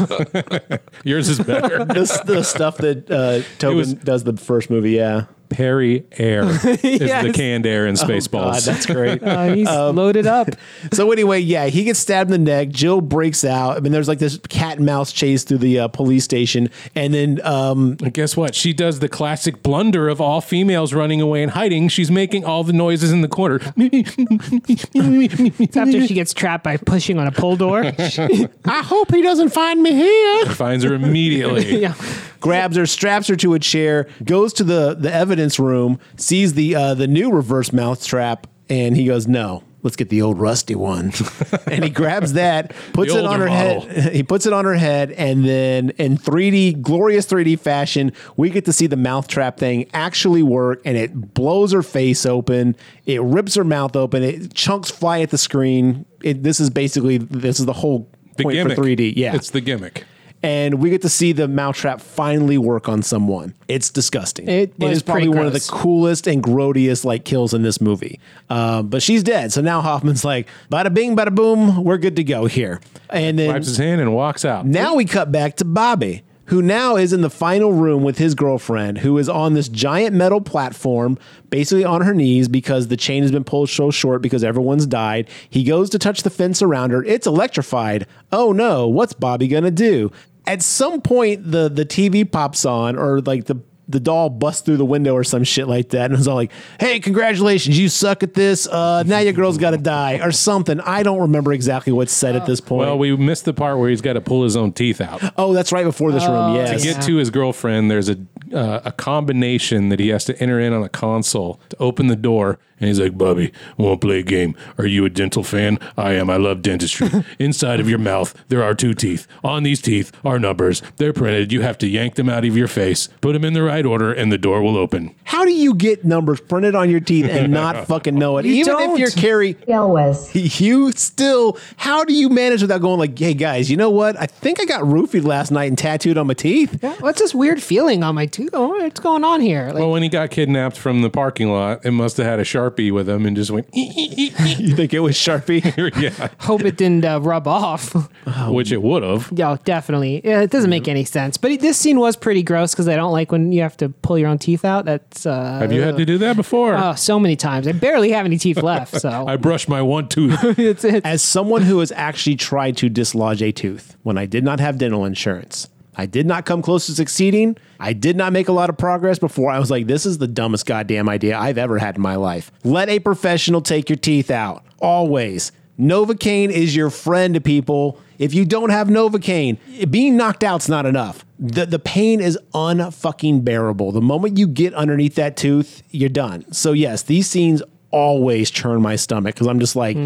Yours is better. the, the stuff that uh, Tobin was- does the first movie. Yeah. Perri-Air (laughs) is the canned air in God, Spaceballs. that's great. (laughs) Uh, he's loaded up. (laughs) So anyway, yeah, he gets stabbed in the neck. Jill breaks out. I mean, there's like this cat and mouse chase through the uh, police station, and then um, And guess what? She does the classic blunder of all females running away and hiding. She's making all the noises in the corner. It's after she gets trapped by pushing on a pull door. I hope he doesn't find me here. Finds her immediately. yeah. Grabs her, straps her to a chair, goes to the the evidence room, sees the uh, the new reverse mousetrap, and he goes, "No." Let's get the old rusty one, (laughs) and he grabs that, (laughs) puts it on her model. head. (laughs) He puts it on her head, and then in 3D, glorious 3D fashion, we get to see the mouth trap thing actually work, and it blows her face open. It rips her mouth open. It chunks fly at the screen. It, this is basically this is the whole The point gimmick. for 3D. Yeah, It's the gimmick. And we get to see the mousetrap finally work on someone. It's disgusting. It was is probably pretty one of the coolest and grodiest like kills in this movie. Um, but she's dead, so now Hoffman's like, bada bing, bada boom, we're good to go here. And then Wipes his hand and walks out. now we cut back to Bobby, who now is in the final room with his girlfriend, who is on this giant metal platform, basically on her knees because the chain has been pulled so short because everyone's died. He goes to touch the fence around her. It's electrified. Oh no, what's Bobby gonna do? At some point, the the TV pops on, or like the the doll busts through the window or some shit like that, and it's all like, "Hey, congratulations, you suck at this. Uh, now your girl's got to die," or something. I don't remember exactly what's said at this point. Well, we missed the part where he's got to pull his own teeth out. oh, that's right before this room. Yes, To get to his girlfriend, there's a uh, a combination that he has to enter in on a console to open the door. And he's like, Bobby, won't play a game? Are you a dental fan? I am. I love dentistry. (laughs) Inside of your mouth, there are two teeth. On these teeth are numbers. They're printed. You have to yank them out of your face, put them in the right order, and the door will open. How do you get numbers printed on your teeth and not (laughs) fucking know it? You Even don't. if you're Cary, Elwes. (laughs) you still, how do you manage without going like, hey guys, you know what? I think I got roofied last night and tattooed on my teeth. What's this weird feeling on my tooth? Oh, what's going on here? Like, Well, when he got kidnapped from the parking lot, it must have had a Sharpie with him and just went, (laughs) You think it was Sharpie? (laughs) yeah, hope it didn't uh, rub off. (laughs) which it would have. Yeah, definitely. Yeah, it doesn't make any sense. But it, this scene was pretty gross because I don't like when you have to pull your own teeth out. That's uh, Have you had to do that before? oh, so many times. I barely have any teeth left. So I brushed my one tooth. it's, it's As someone who has actually tried to dislodge a tooth when I did not have dental insurance, I did not come close to succeeding. I did not make a lot of progress before I was like, this is the dumbest goddamn idea I've ever had in my life. Let a professional take your teeth out. Always. Novocaine is your friend to people. If you don't have Novocaine, being knocked out's not enough. The, the pain is unfucking bearable. The moment you get underneath that tooth, you're done. So, yes, these scenes always churn my stomach because I'm just like,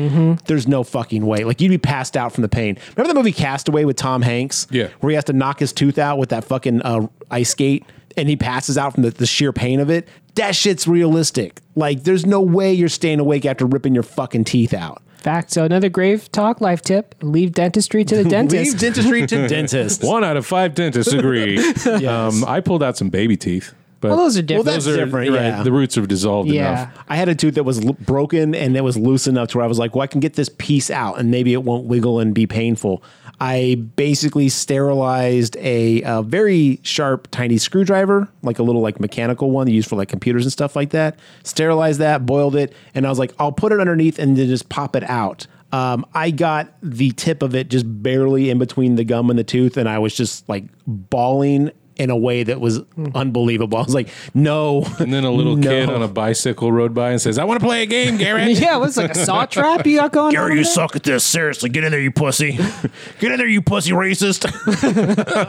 there's no fucking way. Like you'd be passed out from the pain. Remember the movie Castaway with Tom Hanks? Yeah. Where he has to knock his tooth out with that fucking uh, ice skate and he passes out from the, the sheer pain of it. That shit's realistic. Like there's no way you're staying awake after ripping your fucking teeth out. fact. So another grave talk life tip: leave dentistry to the (laughs) dentist. Leave dentistry to (laughs) dentist. One out of five dentists agree. (laughs) um, I pulled out some baby teeth. But well, those are different. Well, that's those are different, right, yeah. The roots have dissolved yeah. enough. I had a tooth that was l- broken and it was loose enough to where I was like, well, I can get this piece out and maybe it won't wiggle and be painful. I basically sterilized a, a very sharp, tiny screwdriver, like a little like mechanical one used for like computers and stuff like that. Sterilized that, boiled it, and I was like, I'll put it underneath and then just pop it out. Um, I got the tip of it just barely in between the gum and the tooth, and I was just like bawling in a way that was unbelievable. I was like, no. And then a little (laughs) no. kid on a bicycle rode by and says, I want to play a game, Garrett. (laughs) yeah, it was like a saw trap you got going? on over there? at this. Seriously, get in there, you pussy. (laughs) Get in there, you pussy racist.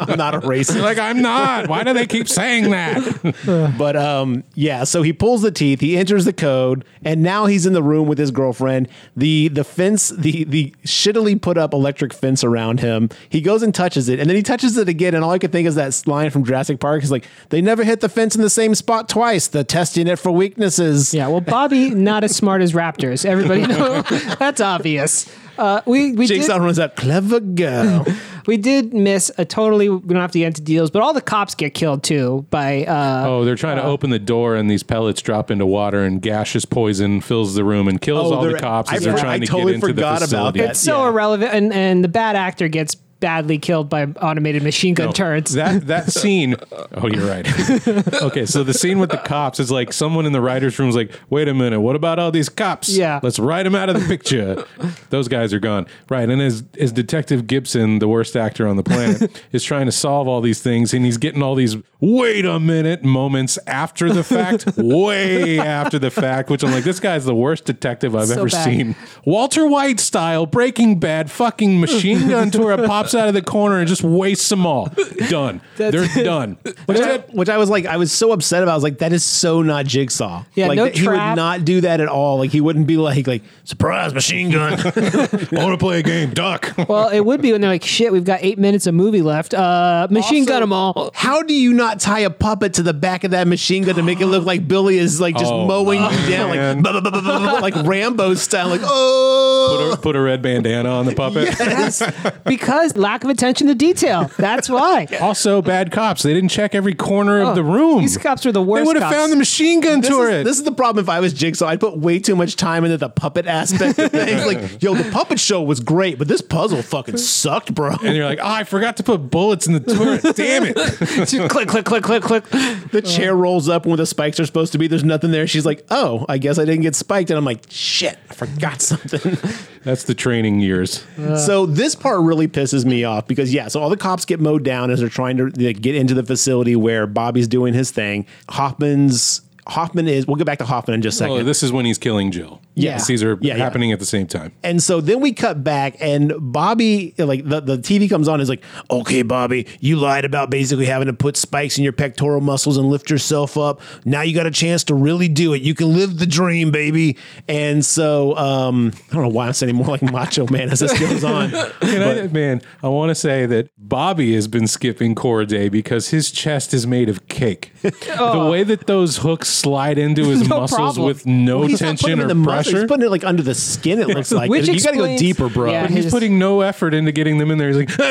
I'm not a racist. like, I'm not. Why do they keep saying that? But um, yeah, so he pulls the teeth, he enters the code, and now he's in the room with his girlfriend. The the fence, the the shittily put up electric fence around him. He goes and touches it, and then he touches it again, and all I could think is that line from Jurassic Park is like, they never hit the fence in the same spot twice. The testing it for weaknesses. Yeah, well, Bobby not as smart as raptors. Everybody know (laughs) that's obvious. Uh, we we Jigsaw did, runs out, clever girl. (laughs) we did miss a totally. We don't have to get into deals, but all the cops get killed too by. Uh, Oh, they're trying to open the door and these pellets drop into water and gaseous poison fills the room and kills Oh, all the cops I as they're for- trying I to totally get into forgot the about facility. that. it's so yeah. irrelevant, and and the bad actor gets badly killed by automated machine gun turrets. That that (laughs) scene. Oh, you're right. (laughs) okay, so the scene with the cops is like someone in the writers' room is like, "Wait a minute, what about all these cops? Yeah. let's write them out of the picture. (laughs) Those guys are gone, right?" And as as Detective Gibson, the worst actor on the planet, is trying to solve all these things, and he's getting all these "wait a minute" moments after the fact, way after the fact, which I'm like, this guy's the worst detective I've So ever bad. seen. Walter White style, Breaking Bad, fucking machine gun tour pops out of the corner and just wastes them all. Done. (laughs) They're done. (laughs) Which I, which I was like, I was so upset about. I was like, that is so not Jigsaw. Yeah, like no that- he would trap. not do that at all. Like he wouldn't be like, like surprise machine gun. (laughs) I want to play a game. Duck. well, it would be when they're like, "Shit, we've got eight minutes of movie left. Uh, machine gun them all." How do you not tie a puppet to the back of that machine gun to make it look like Billy is like just Oh, mowing you down, like blah, blah, blah, blah, blah, blah, like Rambo style, like oh. Put a, put a red bandana on the puppet. Yes, because lack of attention to detail. That's why. (laughs) Also, bad cops. They didn't check every corner of oh, the room. Oh, These cops are the worst. They would have cops. found the machine gun This turret. is, this is the problem. If I was Jigsaw, I'd put way too much time into the puppet aspect of things. Like, (laughs) yo, the puppet show was great, but this puzzle fucking sucked, bro. and you're like, oh, I forgot to put bullets in the turret. (laughs) Damn it. click, click, click, click, click. The oh. chair rolls up where the spikes are supposed to be. There's nothing there. She's like, "Oh, I guess I didn't get spiked." And I'm like, "Shit, I forgot something." That's the training years. so this part really pisses me off because yeah, so all the cops get mowed down as they're trying to get into the facility where Bobby's doing his thing. Hoffman's Hoffman is. We'll get back to Hoffman in just a second. Oh, this is when he's killing Jill. Yes. These are Yeah, yeah. happening at the same time. And so then we cut back, and Bobby, like the, the TV comes on, is like, okay, Bobby, you lied about basically having to put spikes in your pectoral muscles and lift yourself up. Now you got a chance to really do it. You can live the dream, baby. And so um, I don't know why I'm sounding more like Macho Man as this goes on. (laughs) Can I, man, I want to say that Bobby has been skipping core day because his chest is made of cake. (laughs) The way that those hooks slide into his (laughs) No muscles problem. with no He's not putting tension them or in the muscle, pressure. He's putting it like under the skin. It looks (laughs) like Which you got to go explains- deeper, bro. Yeah. But he's his- putting no effort into getting them in there. He's like, "Ah,"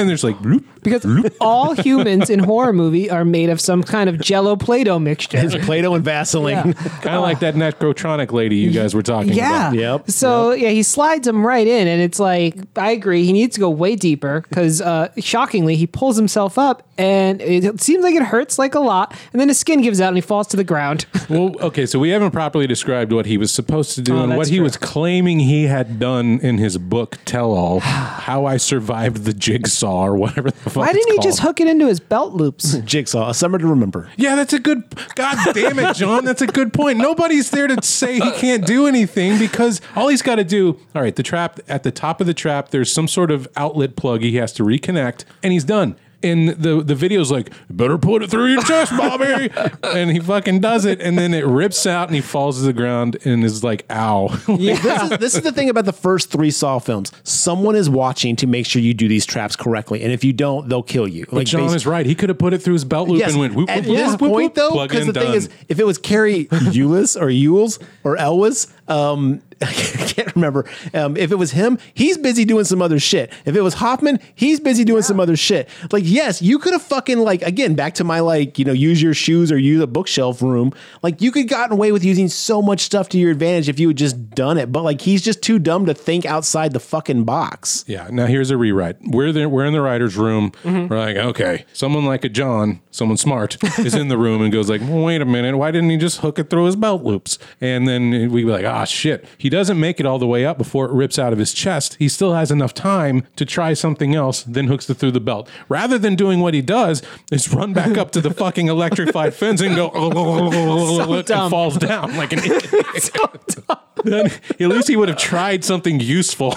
and there's like, bloop. Because (laughs) all humans in horror movie are made of some kind of Jello Play-Doh mixture. It's Play-Doh and Vaseline. Yeah. kind of like that necrotronic lady you guys were talking Yeah. about. Yep, So yeah, he slides him right in, and it's like I agree. He needs to go way deeper because, uh, shockingly, he pulls himself up, and it seems like it hurts like a lot, and then his skin gives out, and he falls to the ground. (laughs) Well, okay, so we haven't properly described what he was supposed to do Oh, and what that's he was claiming he had done in his book Tell All, (sighs) How I Survived the Jigsaw or whatever the fuck Why it's didn't he called. just hook it into his belt loops? (laughs) Jigsaw, a summer to remember. Yeah, that's a good. God damn it, John. That's a good point. Nobody's there to say he can't do anything because all he's got to do. All right, the trap at the top of the trap. There's some sort of outlet plug he has to reconnect, and he's done. And the the video's like, better put it through your chest, Bobby. (laughs) and he fucking does it, and then it rips out, and he falls to the ground, and is like, ow. (laughs) This, is, this is the thing about the first three Saw films. Someone is watching to make sure you do these traps correctly, and if you don't, they'll kill you. Like John is right. He could have put it through his belt loop Yes, and went. Whoop, at whoop, this whoop, point whoop, though, because the thing is, if it was Cary Eulis or Ewells or Elwes, Um, (laughs) I can't remember. Um, if it was him, he's busy doing some other shit. If it was Hoffman, he's busy doing some other shit. Like, yes, you could have fucking like again back to my like you know use your shoes or use a bookshelf room. Like you could gotten away with using so much stuff to your advantage if you had just done it. But like he's just too dumb to think outside the fucking box. Yeah. Now here's a rewrite. We're there. We're in the writers' room. Mm-hmm. We're like, okay, someone like a John, someone smart, is in the room and goes like, well, wait a minute, why didn't he just hook it through his belt loops? And then we'd be like, ah, Ah, shit. He doesn't make it all the way up before it rips out of his chest. He still has enough time to try something else, then hooks it through the belt. Rather than doing what he does, is run back up to the fucking electrified fence and go (laughs) and dumb. falls down like an (laughs) idiot. Then at least he would have tried something useful.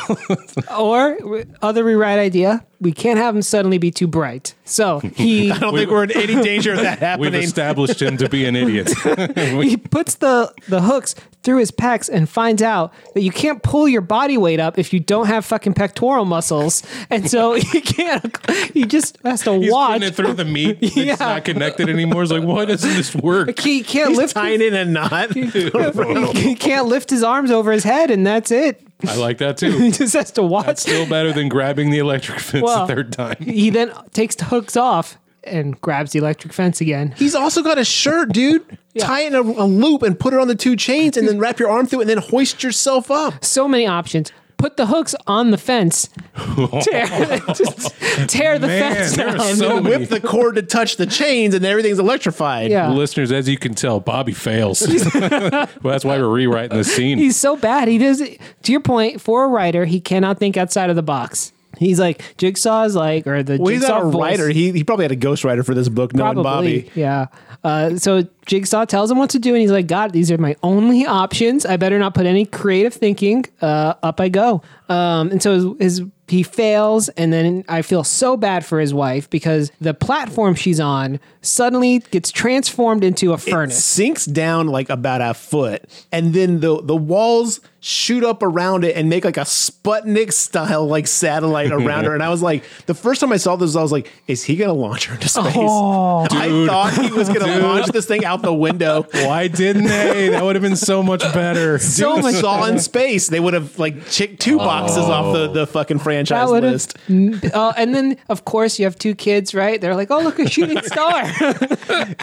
Or other rewrite idea, we can't have him suddenly be too bright. So he (laughs) I don't think we're in any danger of that (laughs) happening. We've established him to be an (laughs) idiot. he puts the the hooks through his pecs and finds out that you can't pull your body weight up if you don't have fucking pectoral muscles, and so he can't. He just has to He's watch. putting it through the meat. Yeah. Not connected anymore. It's like, why doesn't this work? He can't He's lift. tying it in a knot. he can't lift his arms over his head, and that's it. I like that too. (laughs) He just has to watch. That's still better than grabbing the electric fence Well, a third time. he then takes the hooks off and grabs the electric fence again. He's also got a shirt, dude. (laughs) Tie it in a, a loop and put it on the two chains, and then wrap your arm through it, and then hoist yourself up. So many options. Put the hooks on the fence. (laughs) tear, just tear the Man, fence there are down. so And many- whip the cord to touch the chains, and everything's electrified. yeah. Listeners, as you can tell, Bobby fails. (laughs) well, that's why we're rewriting the scene. He's so bad. He does. To your point, for a writer, he cannot think outside of the box. He's like Jigsaw is like, or the Well, he's Jigsaw not a voice- writer. He, he probably had a ghostwriter for this book, knowing Probably, Bobby. yeah. Uh, so Jigsaw tells him what to do, and he's like, "God, these are my only options. I better not put any creative thinking. Uh, up I go." Um, and so his, his he fails, and then I feel so bad for his wife because the platform she's on suddenly gets transformed into a It furnace. sinks down like about a foot, and then the the walls shoot up around it and make like a Sputnik style like satellite around her. And I was like, the first time I saw this, I was like, is he gonna launch her into space? Oh. (laughs) I thought he was gonna launch this thing out the window. (laughs) Why didn't they? That would have been so much better. (laughs) So much saw in space. They would have like chicked two boxes off the, the fucking franchise That would have, list. uh, and then of course you have two kids, right? They're like, "Oh, look, a shooting star."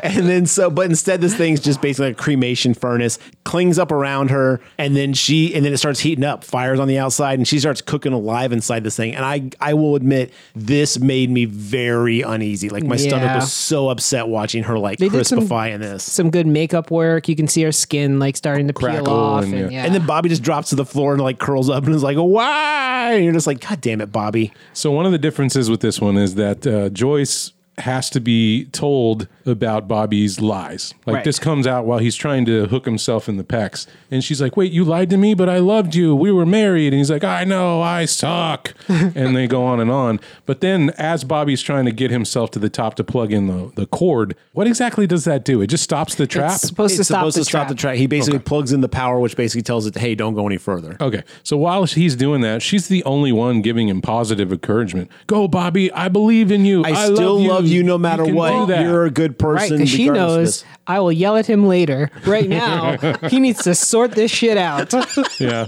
And then so, but instead, this thing's just basically a cremation furnace, clings up around her, and then she, and then it starts heating up, fires on the outside, and she starts cooking alive inside this thing. And I, I will admit, this made me very uneasy. Like my stomach was so upset watching her like They did some- crispify in this. Some good makeup work. You can see her skin like starting to peel off, and, and, yeah. yeah. And then Bobby just drops to the floor and like curls up and is like, "Why?" And you're just like, "God damn it, Bobby!" So one of the differences with this one is that uh, Joyce has to be told about Bobby's lies. Like Right. this comes out while he's trying to hook himself in the pecs, and she's like, "Wait, you lied to me, but I loved you. We were married." And he's like, "I know, I suck." (laughs) and they go on and on. But then, as Bobby's trying to get himself to the top to plug in the the cord, what exactly does that do? It just stops the trap. It's supposed to stop supposed the to stop trap. the track. He basically plugs in the power, which basically tells it, "Hey, don't go any further." Okay. So while he's doing that, she's the only one giving him positive encouragement. Go, Bobby. I believe in you. I, still love you, no matter can what. that." You're a good person. Right, person. because she knows. I will yell at him later. Right now, (laughs) he needs to sort this shit out. (laughs) Yeah.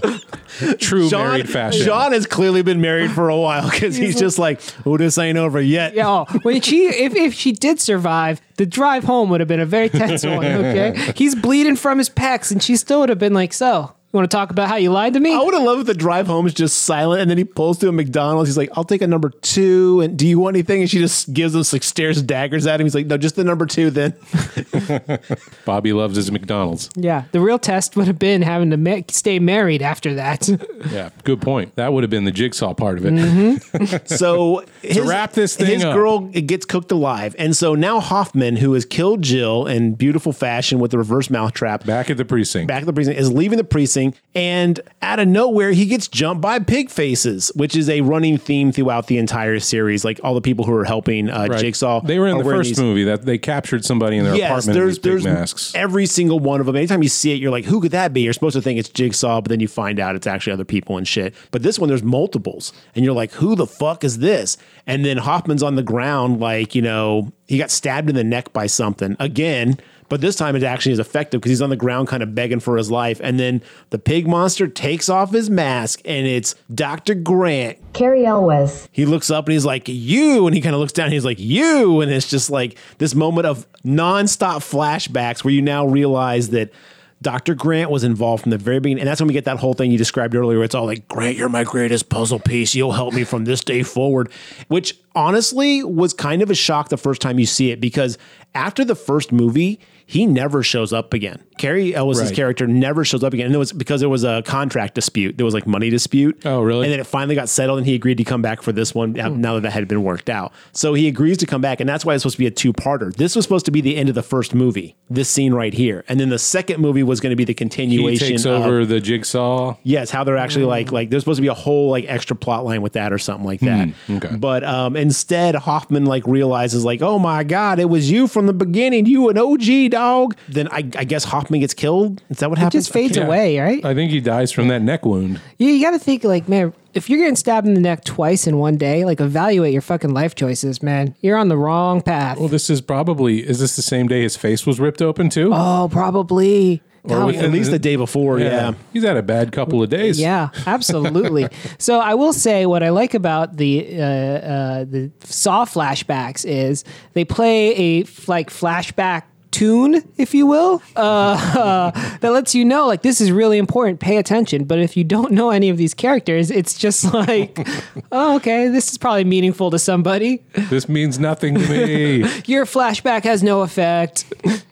True John, married fashion. John has clearly been married for a while because he's just like, oh, this ain't over yet. Yeah, oh, when she if, if she did survive, the drive home would have been a very tense one. Okay, (laughs) he's bleeding from his pecs, and she still would have been like, "So, you want to talk about how you lied to me?" I would have loved if the drive home is just silent and then he pulls to a McDonald's. He's like, I'll take a number two. And do you want anything? And she just gives him like stares daggers at him. He's like, no, just the number two then. (laughs) Bobby loves his McDonald's. Yeah, the real test would have been having to ma- stay married after that. (laughs) Yeah, good point. That would have been the jigsaw part of it. Mm-hmm. (laughs) So his, wrap this thing his up. girl gets cooked alive. And so now Hoffman, who has killed Jill in beautiful fashion with the reverse mouth trap, Back at the precinct. back at the precinct, is leaving the precinct, and out of nowhere, he gets jumped by pig faces, which is a running theme throughout the entire series. Like all the people who are helping uh, Right. Jigsaw, They were in the first these- movie that they captured somebody in their Yes, apartment there's there's masks. every single one of them. Anytime you see it, you're like, who could that be? You're supposed to think it's Jigsaw, but then you find out it's actually other people and shit. But this one, there's multiples, and you're like, who the fuck is this? And then Hoffman's on the ground, like you know, he got stabbed in the neck by something again. But this time it actually is effective because he's on the ground kind of begging for his life. And then the pig monster takes off his mask and it's Dr. Grant. Cary Elwes. He looks up and he's like, You. And he kind of looks down and he's like, You. And it's just like this moment of nonstop flashbacks where you now realize that. Dr. Grant was involved from the very beginning. And that's when we get that whole thing you described earlier. Where it's all like, Grant, you're my greatest puzzle piece. You'll help me from this day forward. Which honestly was kind of a shock the first time you see it because after the first movie, he never shows up again. Cary Elwes' Right. character never shows up again. And it was because there was a contract dispute. There was like money dispute. Oh, really? And then it finally got settled and he agreed to come back for this one now- hmm. now that that had been worked out. So he agrees to come back. And that's why it's supposed to be a two parter. This was supposed to be the end of the first movie, this scene right here. And then the second movie was going to be the He continuation. takes of- over the jigsaw. Yes, how they're actually mm. like like there's supposed to be a whole like extra plot line with that or something like that. Hmm, okay. But um instead Hoffman like realizes like, oh my god, it was you from the beginning, you an OG dog. Then I, I guess Hoffman gets killed. Is that what happens? It happens? just fades Yeah. away, right? I think he dies from that neck wound. You, you got to think like, man, if you're getting stabbed in the neck twice in one day, like evaluate your fucking life choices, man. You're on the wrong path. Well, this is probably is this the same day his face was ripped open too? oh, probably. Or within At least the day before, yeah. He's had a bad couple of days. Yeah, absolutely. (laughs) so I will say what I like about the uh, uh, the Saw flashbacks is they play a f- like flashback tune, if you will, uh, (laughs) that lets you know like this is really important. Pay attention. But if you don't know any of these characters, it's just (laughs) like, oh, okay, this is probably meaningful to somebody. This means nothing to me. (laughs) Your flashback has no effect,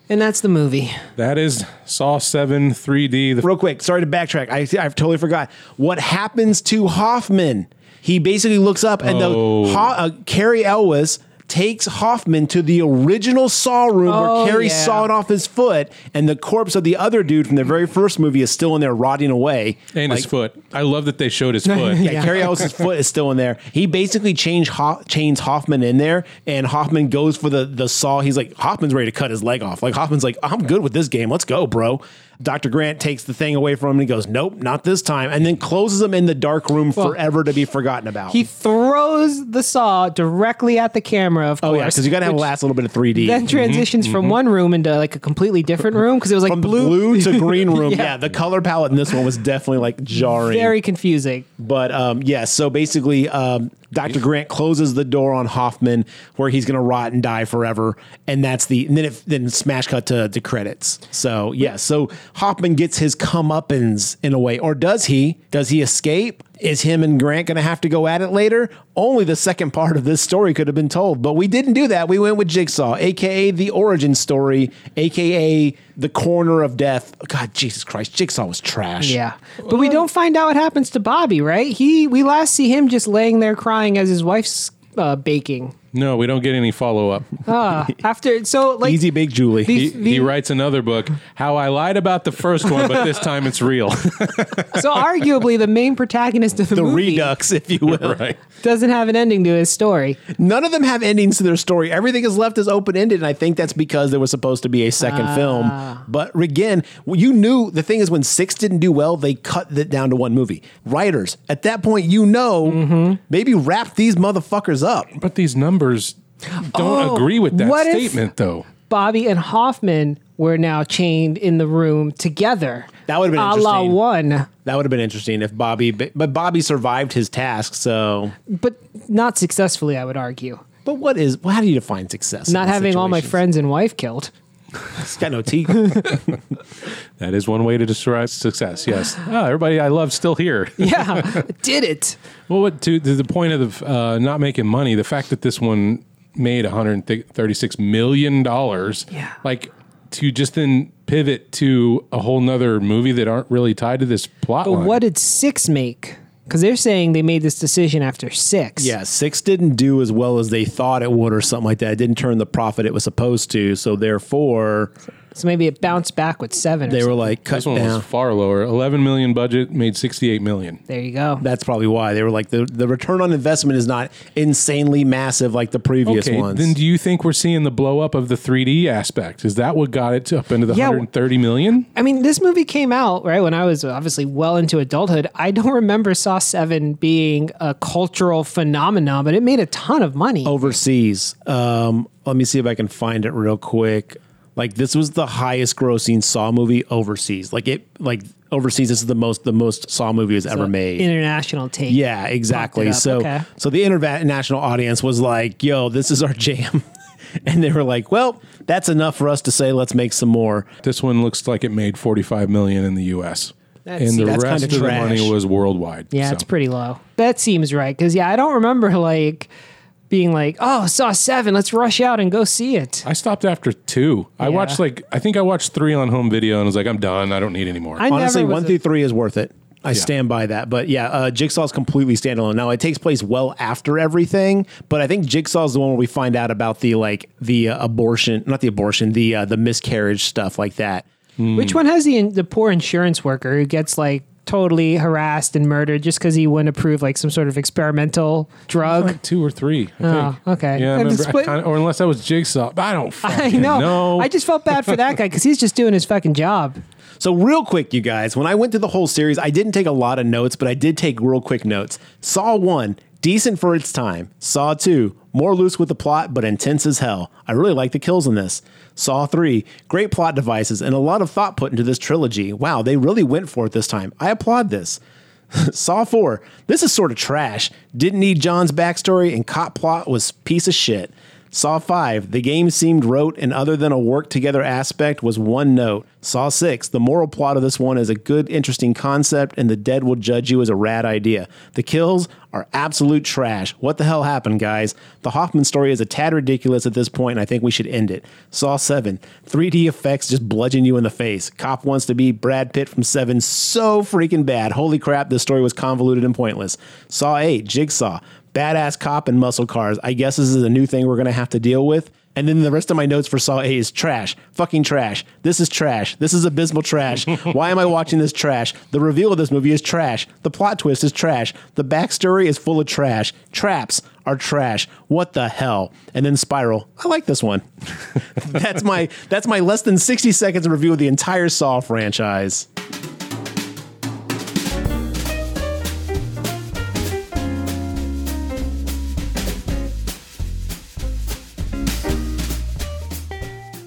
and that's the movie. that is Saw 7 3D. The Real quick, sorry to backtrack. I I've totally forgot. What happens to Hoffman? He basically looks up and Oh. the Ho- uh, Cary Elwes takes Hoffman to the original Saw room Oh, where Cary yeah. sawed off his foot, and the corpse of the other dude from the very first movie is still in there rotting away. and his foot. I love that they showed his (laughs) foot. Yeah, Yeah. Cary Ellis' foot is still in there. He basically changed Ho- chains Hoffman in there, and Hoffman goes for the the saw. He's like Hoffman's ready to cut his leg off. Like Hoffman's like, I'm good with this game. Let's go, bro. Dr. Grant takes the thing away from him and he goes, Nope, not this time, and then closes him in the dark room forever to be forgotten about. He throws the saw directly at the camera. Of oh course, yeah, because you got to have a last little bit of 3D. Then transitions from one room into like a completely different room because it was like from blue, blue to green room. (laughs) Yeah. yeah. the color palette in this one was definitely like jarring. very confusing. But um, yeah, so basically, um, Dr. Grant closes the door on Hoffman, where he's going to rot and die forever, and that's the. And then it then smash cut to the credits. So yeah, so Hoffman gets his comeuppance in a way, or does he? Does he escape? Is him and Grant going to have to go at it later? Only the second part of this story could have been told, but we didn't do that. We went with Jigsaw, aka the origin story, aka the corner of death. God, Jesus Christ, Jigsaw was trash. Yeah, but we don't find out what happens to Bobby, right? He we last see him just laying there crying as his wife's uh, baking. No, we don't get any follow up. Uh, after so like Easy Bake Julie. the- He, he the- writes another book, How I Lied About the First One, but this time it's real. (laughs) so arguably the main protagonist of the, movie. the movie redux, if you will. right. doesn't have an ending to his story. None of them have endings to their story. Everything is left as open ended, and I think that's because there was supposed to be a second Ah. film. But again, you knew the thing is when six didn't do well, they cut it down to one movie. Writers at that point, you know, Mm-hmm. maybe wrap these motherfuckers up. But these numbers don't Oh, agree with that statement, though. Bobby and Hoffman were now chained in the room together. That would've been a la interesting. one, That would have been interesting if Bobby, but Bobby survived his task. So, but not successfully. I would argue. but what is? Well, how do you define success? Not these having all my friends and wife killed. It's got no teeth. (laughs) That is one way to describe success. Yes. Ah, everybody I love still here. (laughs) Yeah, did it. Well, what to, to the point of the, uh, not making money, the fact that this one made 136 million dollars, Yeah. like to just then pivot to a whole nother movie that aren't really tied to this plot But line. what did six make? Because they're saying they made this decision after six. Yeah, six didn't do as well as they thought it would, or something like that. It didn't turn the profit it was supposed to. So therefore, So maybe it bounced back with seven. or they were like, cut this one down. was far lower. 11 million budget made 68 million. there you go. That's probably why they were like the the return on investment is not insanely massive like the previous Okay, ones. then do you think we're seeing the blow up of the 3D aspect? Is that what got it up into the Yeah. 130 million? I mean, this movie came out right when I was obviously well into adulthood. I don't remember Saw Seven being a cultural phenomenon, but it made a ton of money. overseas. Um, let me see if I can find it real quick. Like this was the highest grossing Saw movie overseas. Like it, like overseas, this is the most the most Saw movie was ever made. International take. yeah, exactly. So, Okay. so the international audience was like, "Yo, this is our jam," (laughs) and they were like, "Well, that's enough for us to say let's make some more." This one looks like it made 45 million in the US. That's- and the That's rest kinda of the money was worldwide. Yeah, So, it's pretty low. That seems right because yeah, I don't remember like being like, oh, saw seven, let's rush out and go see it. I stopped after two. I Yeah. watched like I think I watched three on home video and was like, I'm done. I don't need any more. I Honestly, never was one a- through three is worth it. I stand by that. But yeah, uh, Jigsaw's completely standalone. Now it takes place well after everything, but I think Jigsaw's the one where we find out about the like the uh, abortion, not the abortion, the uh, the miscarriage stuff like that. Which one has the the poor insurance worker who gets like totally harassed and murdered just because he wouldn't approve like some sort of experimental drug? like two or three. I Oh, think. okay. Yeah, I remember, split- I kinda, or unless that was Jigsaw. I don't (laughs) I know. know. I just felt bad for that guy because he's just doing his fucking job. So real quick, you guys, when I went through the whole series, I didn't take a lot of notes, but I did take real quick notes. Saw one, decent for its time. Saw two, more loose with the plot, but intense as hell. I really like the kills in this. Saw three, great plot devices and a lot of thought put into this trilogy. Wow, they really went for it this time. I applaud this. (laughs) Saw 4. This is sort of trash. Didn't need John's backstory, and cop plot was piece of shit. Saw 5. The game seemed rote, and other than a work together aspect, was one note. Saw 6. The moral plot of this one is a good, interesting concept, and the dead will judge you as a rad idea. The kills are absolute trash. What the hell happened, guys? The Hoffman story is a tad ridiculous at this point, and I think we should end it. Saw 7. 3D effects just bludgeon you in the face. Cop wants to be Brad Pitt from 7 so freaking bad. Holy crap, this story was convoluted and pointless. Saw 8. Jigsaw. Badass cop and muscle cars. I guess this is a new thing we're going to have to deal with. And then the rest of my notes for Saw 8 is trash. Fucking trash. This is trash. This is abysmal trash. (laughs) Why am I watching this trash? The reveal of this movie is trash. The plot twist is trash. The backstory is full of trash. Traps are trash. What the hell? And then Spiral. I like this one. (laughs) that's my that's my less than 60 seconds review of the entire Saw franchise.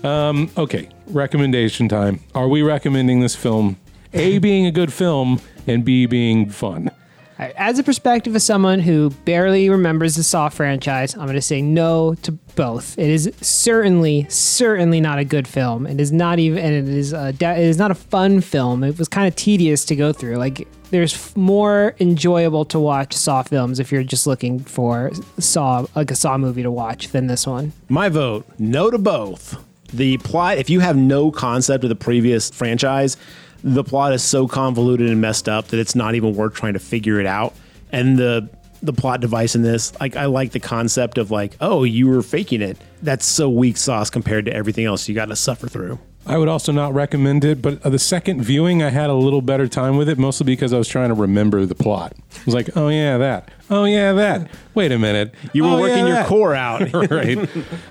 Um, okay, recommendation time. Are we recommending this film? A being a good film and B being fun. As a perspective of someone who barely remembers the Saw franchise, I'm going to say no to both. It is certainly, certainly not a good film. It is not even, and it is, a, it is not a fun film. It was kind of tedious to go through. Like, there's more enjoyable to watch Saw films if you're just looking for Saw, like a Saw movie to watch than this one. My vote, no to both. The plot, if you have no concept of the previous franchise, the plot is so convoluted and messed up that it's not even worth trying to figure it out. And the the plot device in this, like I like the concept of like, oh, you were faking it. That's so weak sauce compared to everything else you got to suffer through. I would also not recommend it, but the second viewing, I had a little better time with it, mostly because I was trying to remember the plot. I was like, oh, yeah, that. Oh, yeah, that. Wait a minute. You were Oh, working yeah, your that. core out. (laughs) (laughs) right.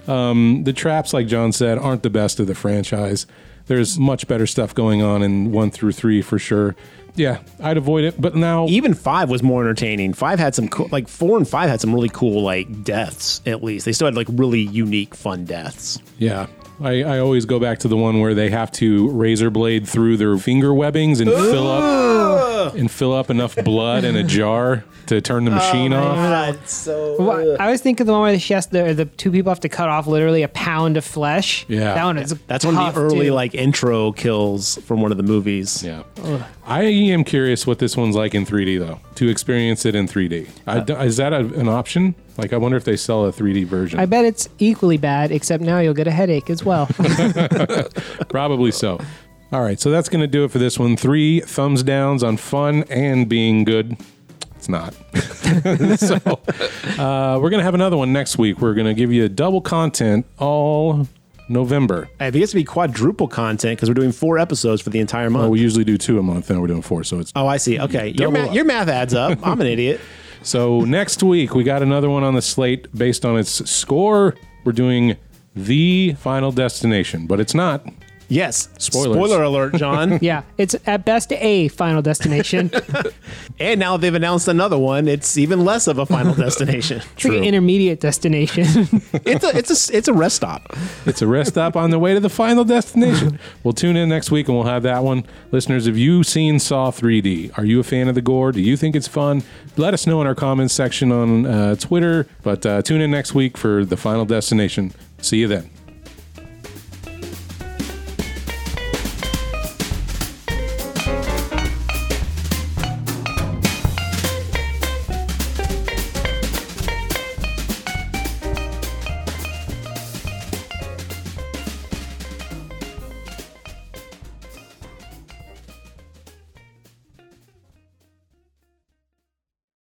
Um, the traps, like John said, aren't the best of the franchise. There's much better stuff going on in one through three for sure. Yeah, I'd avoid it. But now, Even five was more entertaining. Five had some cool, like four and five had some really cool like deaths. At least they still had like really unique, fun deaths. yeah, I, I always go back to the one where they have to razor blade through their finger webbings and fill up and fill up enough blood in a jar to turn the machine off. That's so. Well, I was thinking of the one where she has the, the two people have to cut off literally a pound of flesh. Yeah. That one is That's one of tough, the early too. like intro kills from one of the movies. Yeah. I am curious what this one's like in 3D though. To experience it in 3D, I uh, d is that a, an option? Like, I wonder if they sell a 3D version. I bet it's equally bad, except now you'll get a headache as well. (laughs) Probably so. All right, so that's going to do it for this one. Three thumbs downs on fun and being good. It's not. (laughs) so uh, we're going to have another one next week. We're going to give you double content all November. If it gets to be quadruple content because we're doing four episodes for the entire month. Oh, we usually do two a month, and we're doing four. So it's Oh, I see. Okay, your, Double ma- your math adds up. I'm an idiot. So next week we got another one on the slate based on its score. We're doing the Final Destination, but it's not. Yes. Spoilers. Spoiler alert, John. (laughs) Yeah, it's at best a final destination. (laughs) and now they've announced another one. It's even less of a final (laughs) destination. like an intermediate destination. it's a it's a it's a rest stop. It's a rest stop on the way to the final destination. We'll tune in next week and we'll have that one. Listeners, have you seen Saw 3D? Are you a fan of the gore? Do you think it's fun? Let us know in our comments section on uh, Twitter. But uh, tune in next week for the final destination. See you then.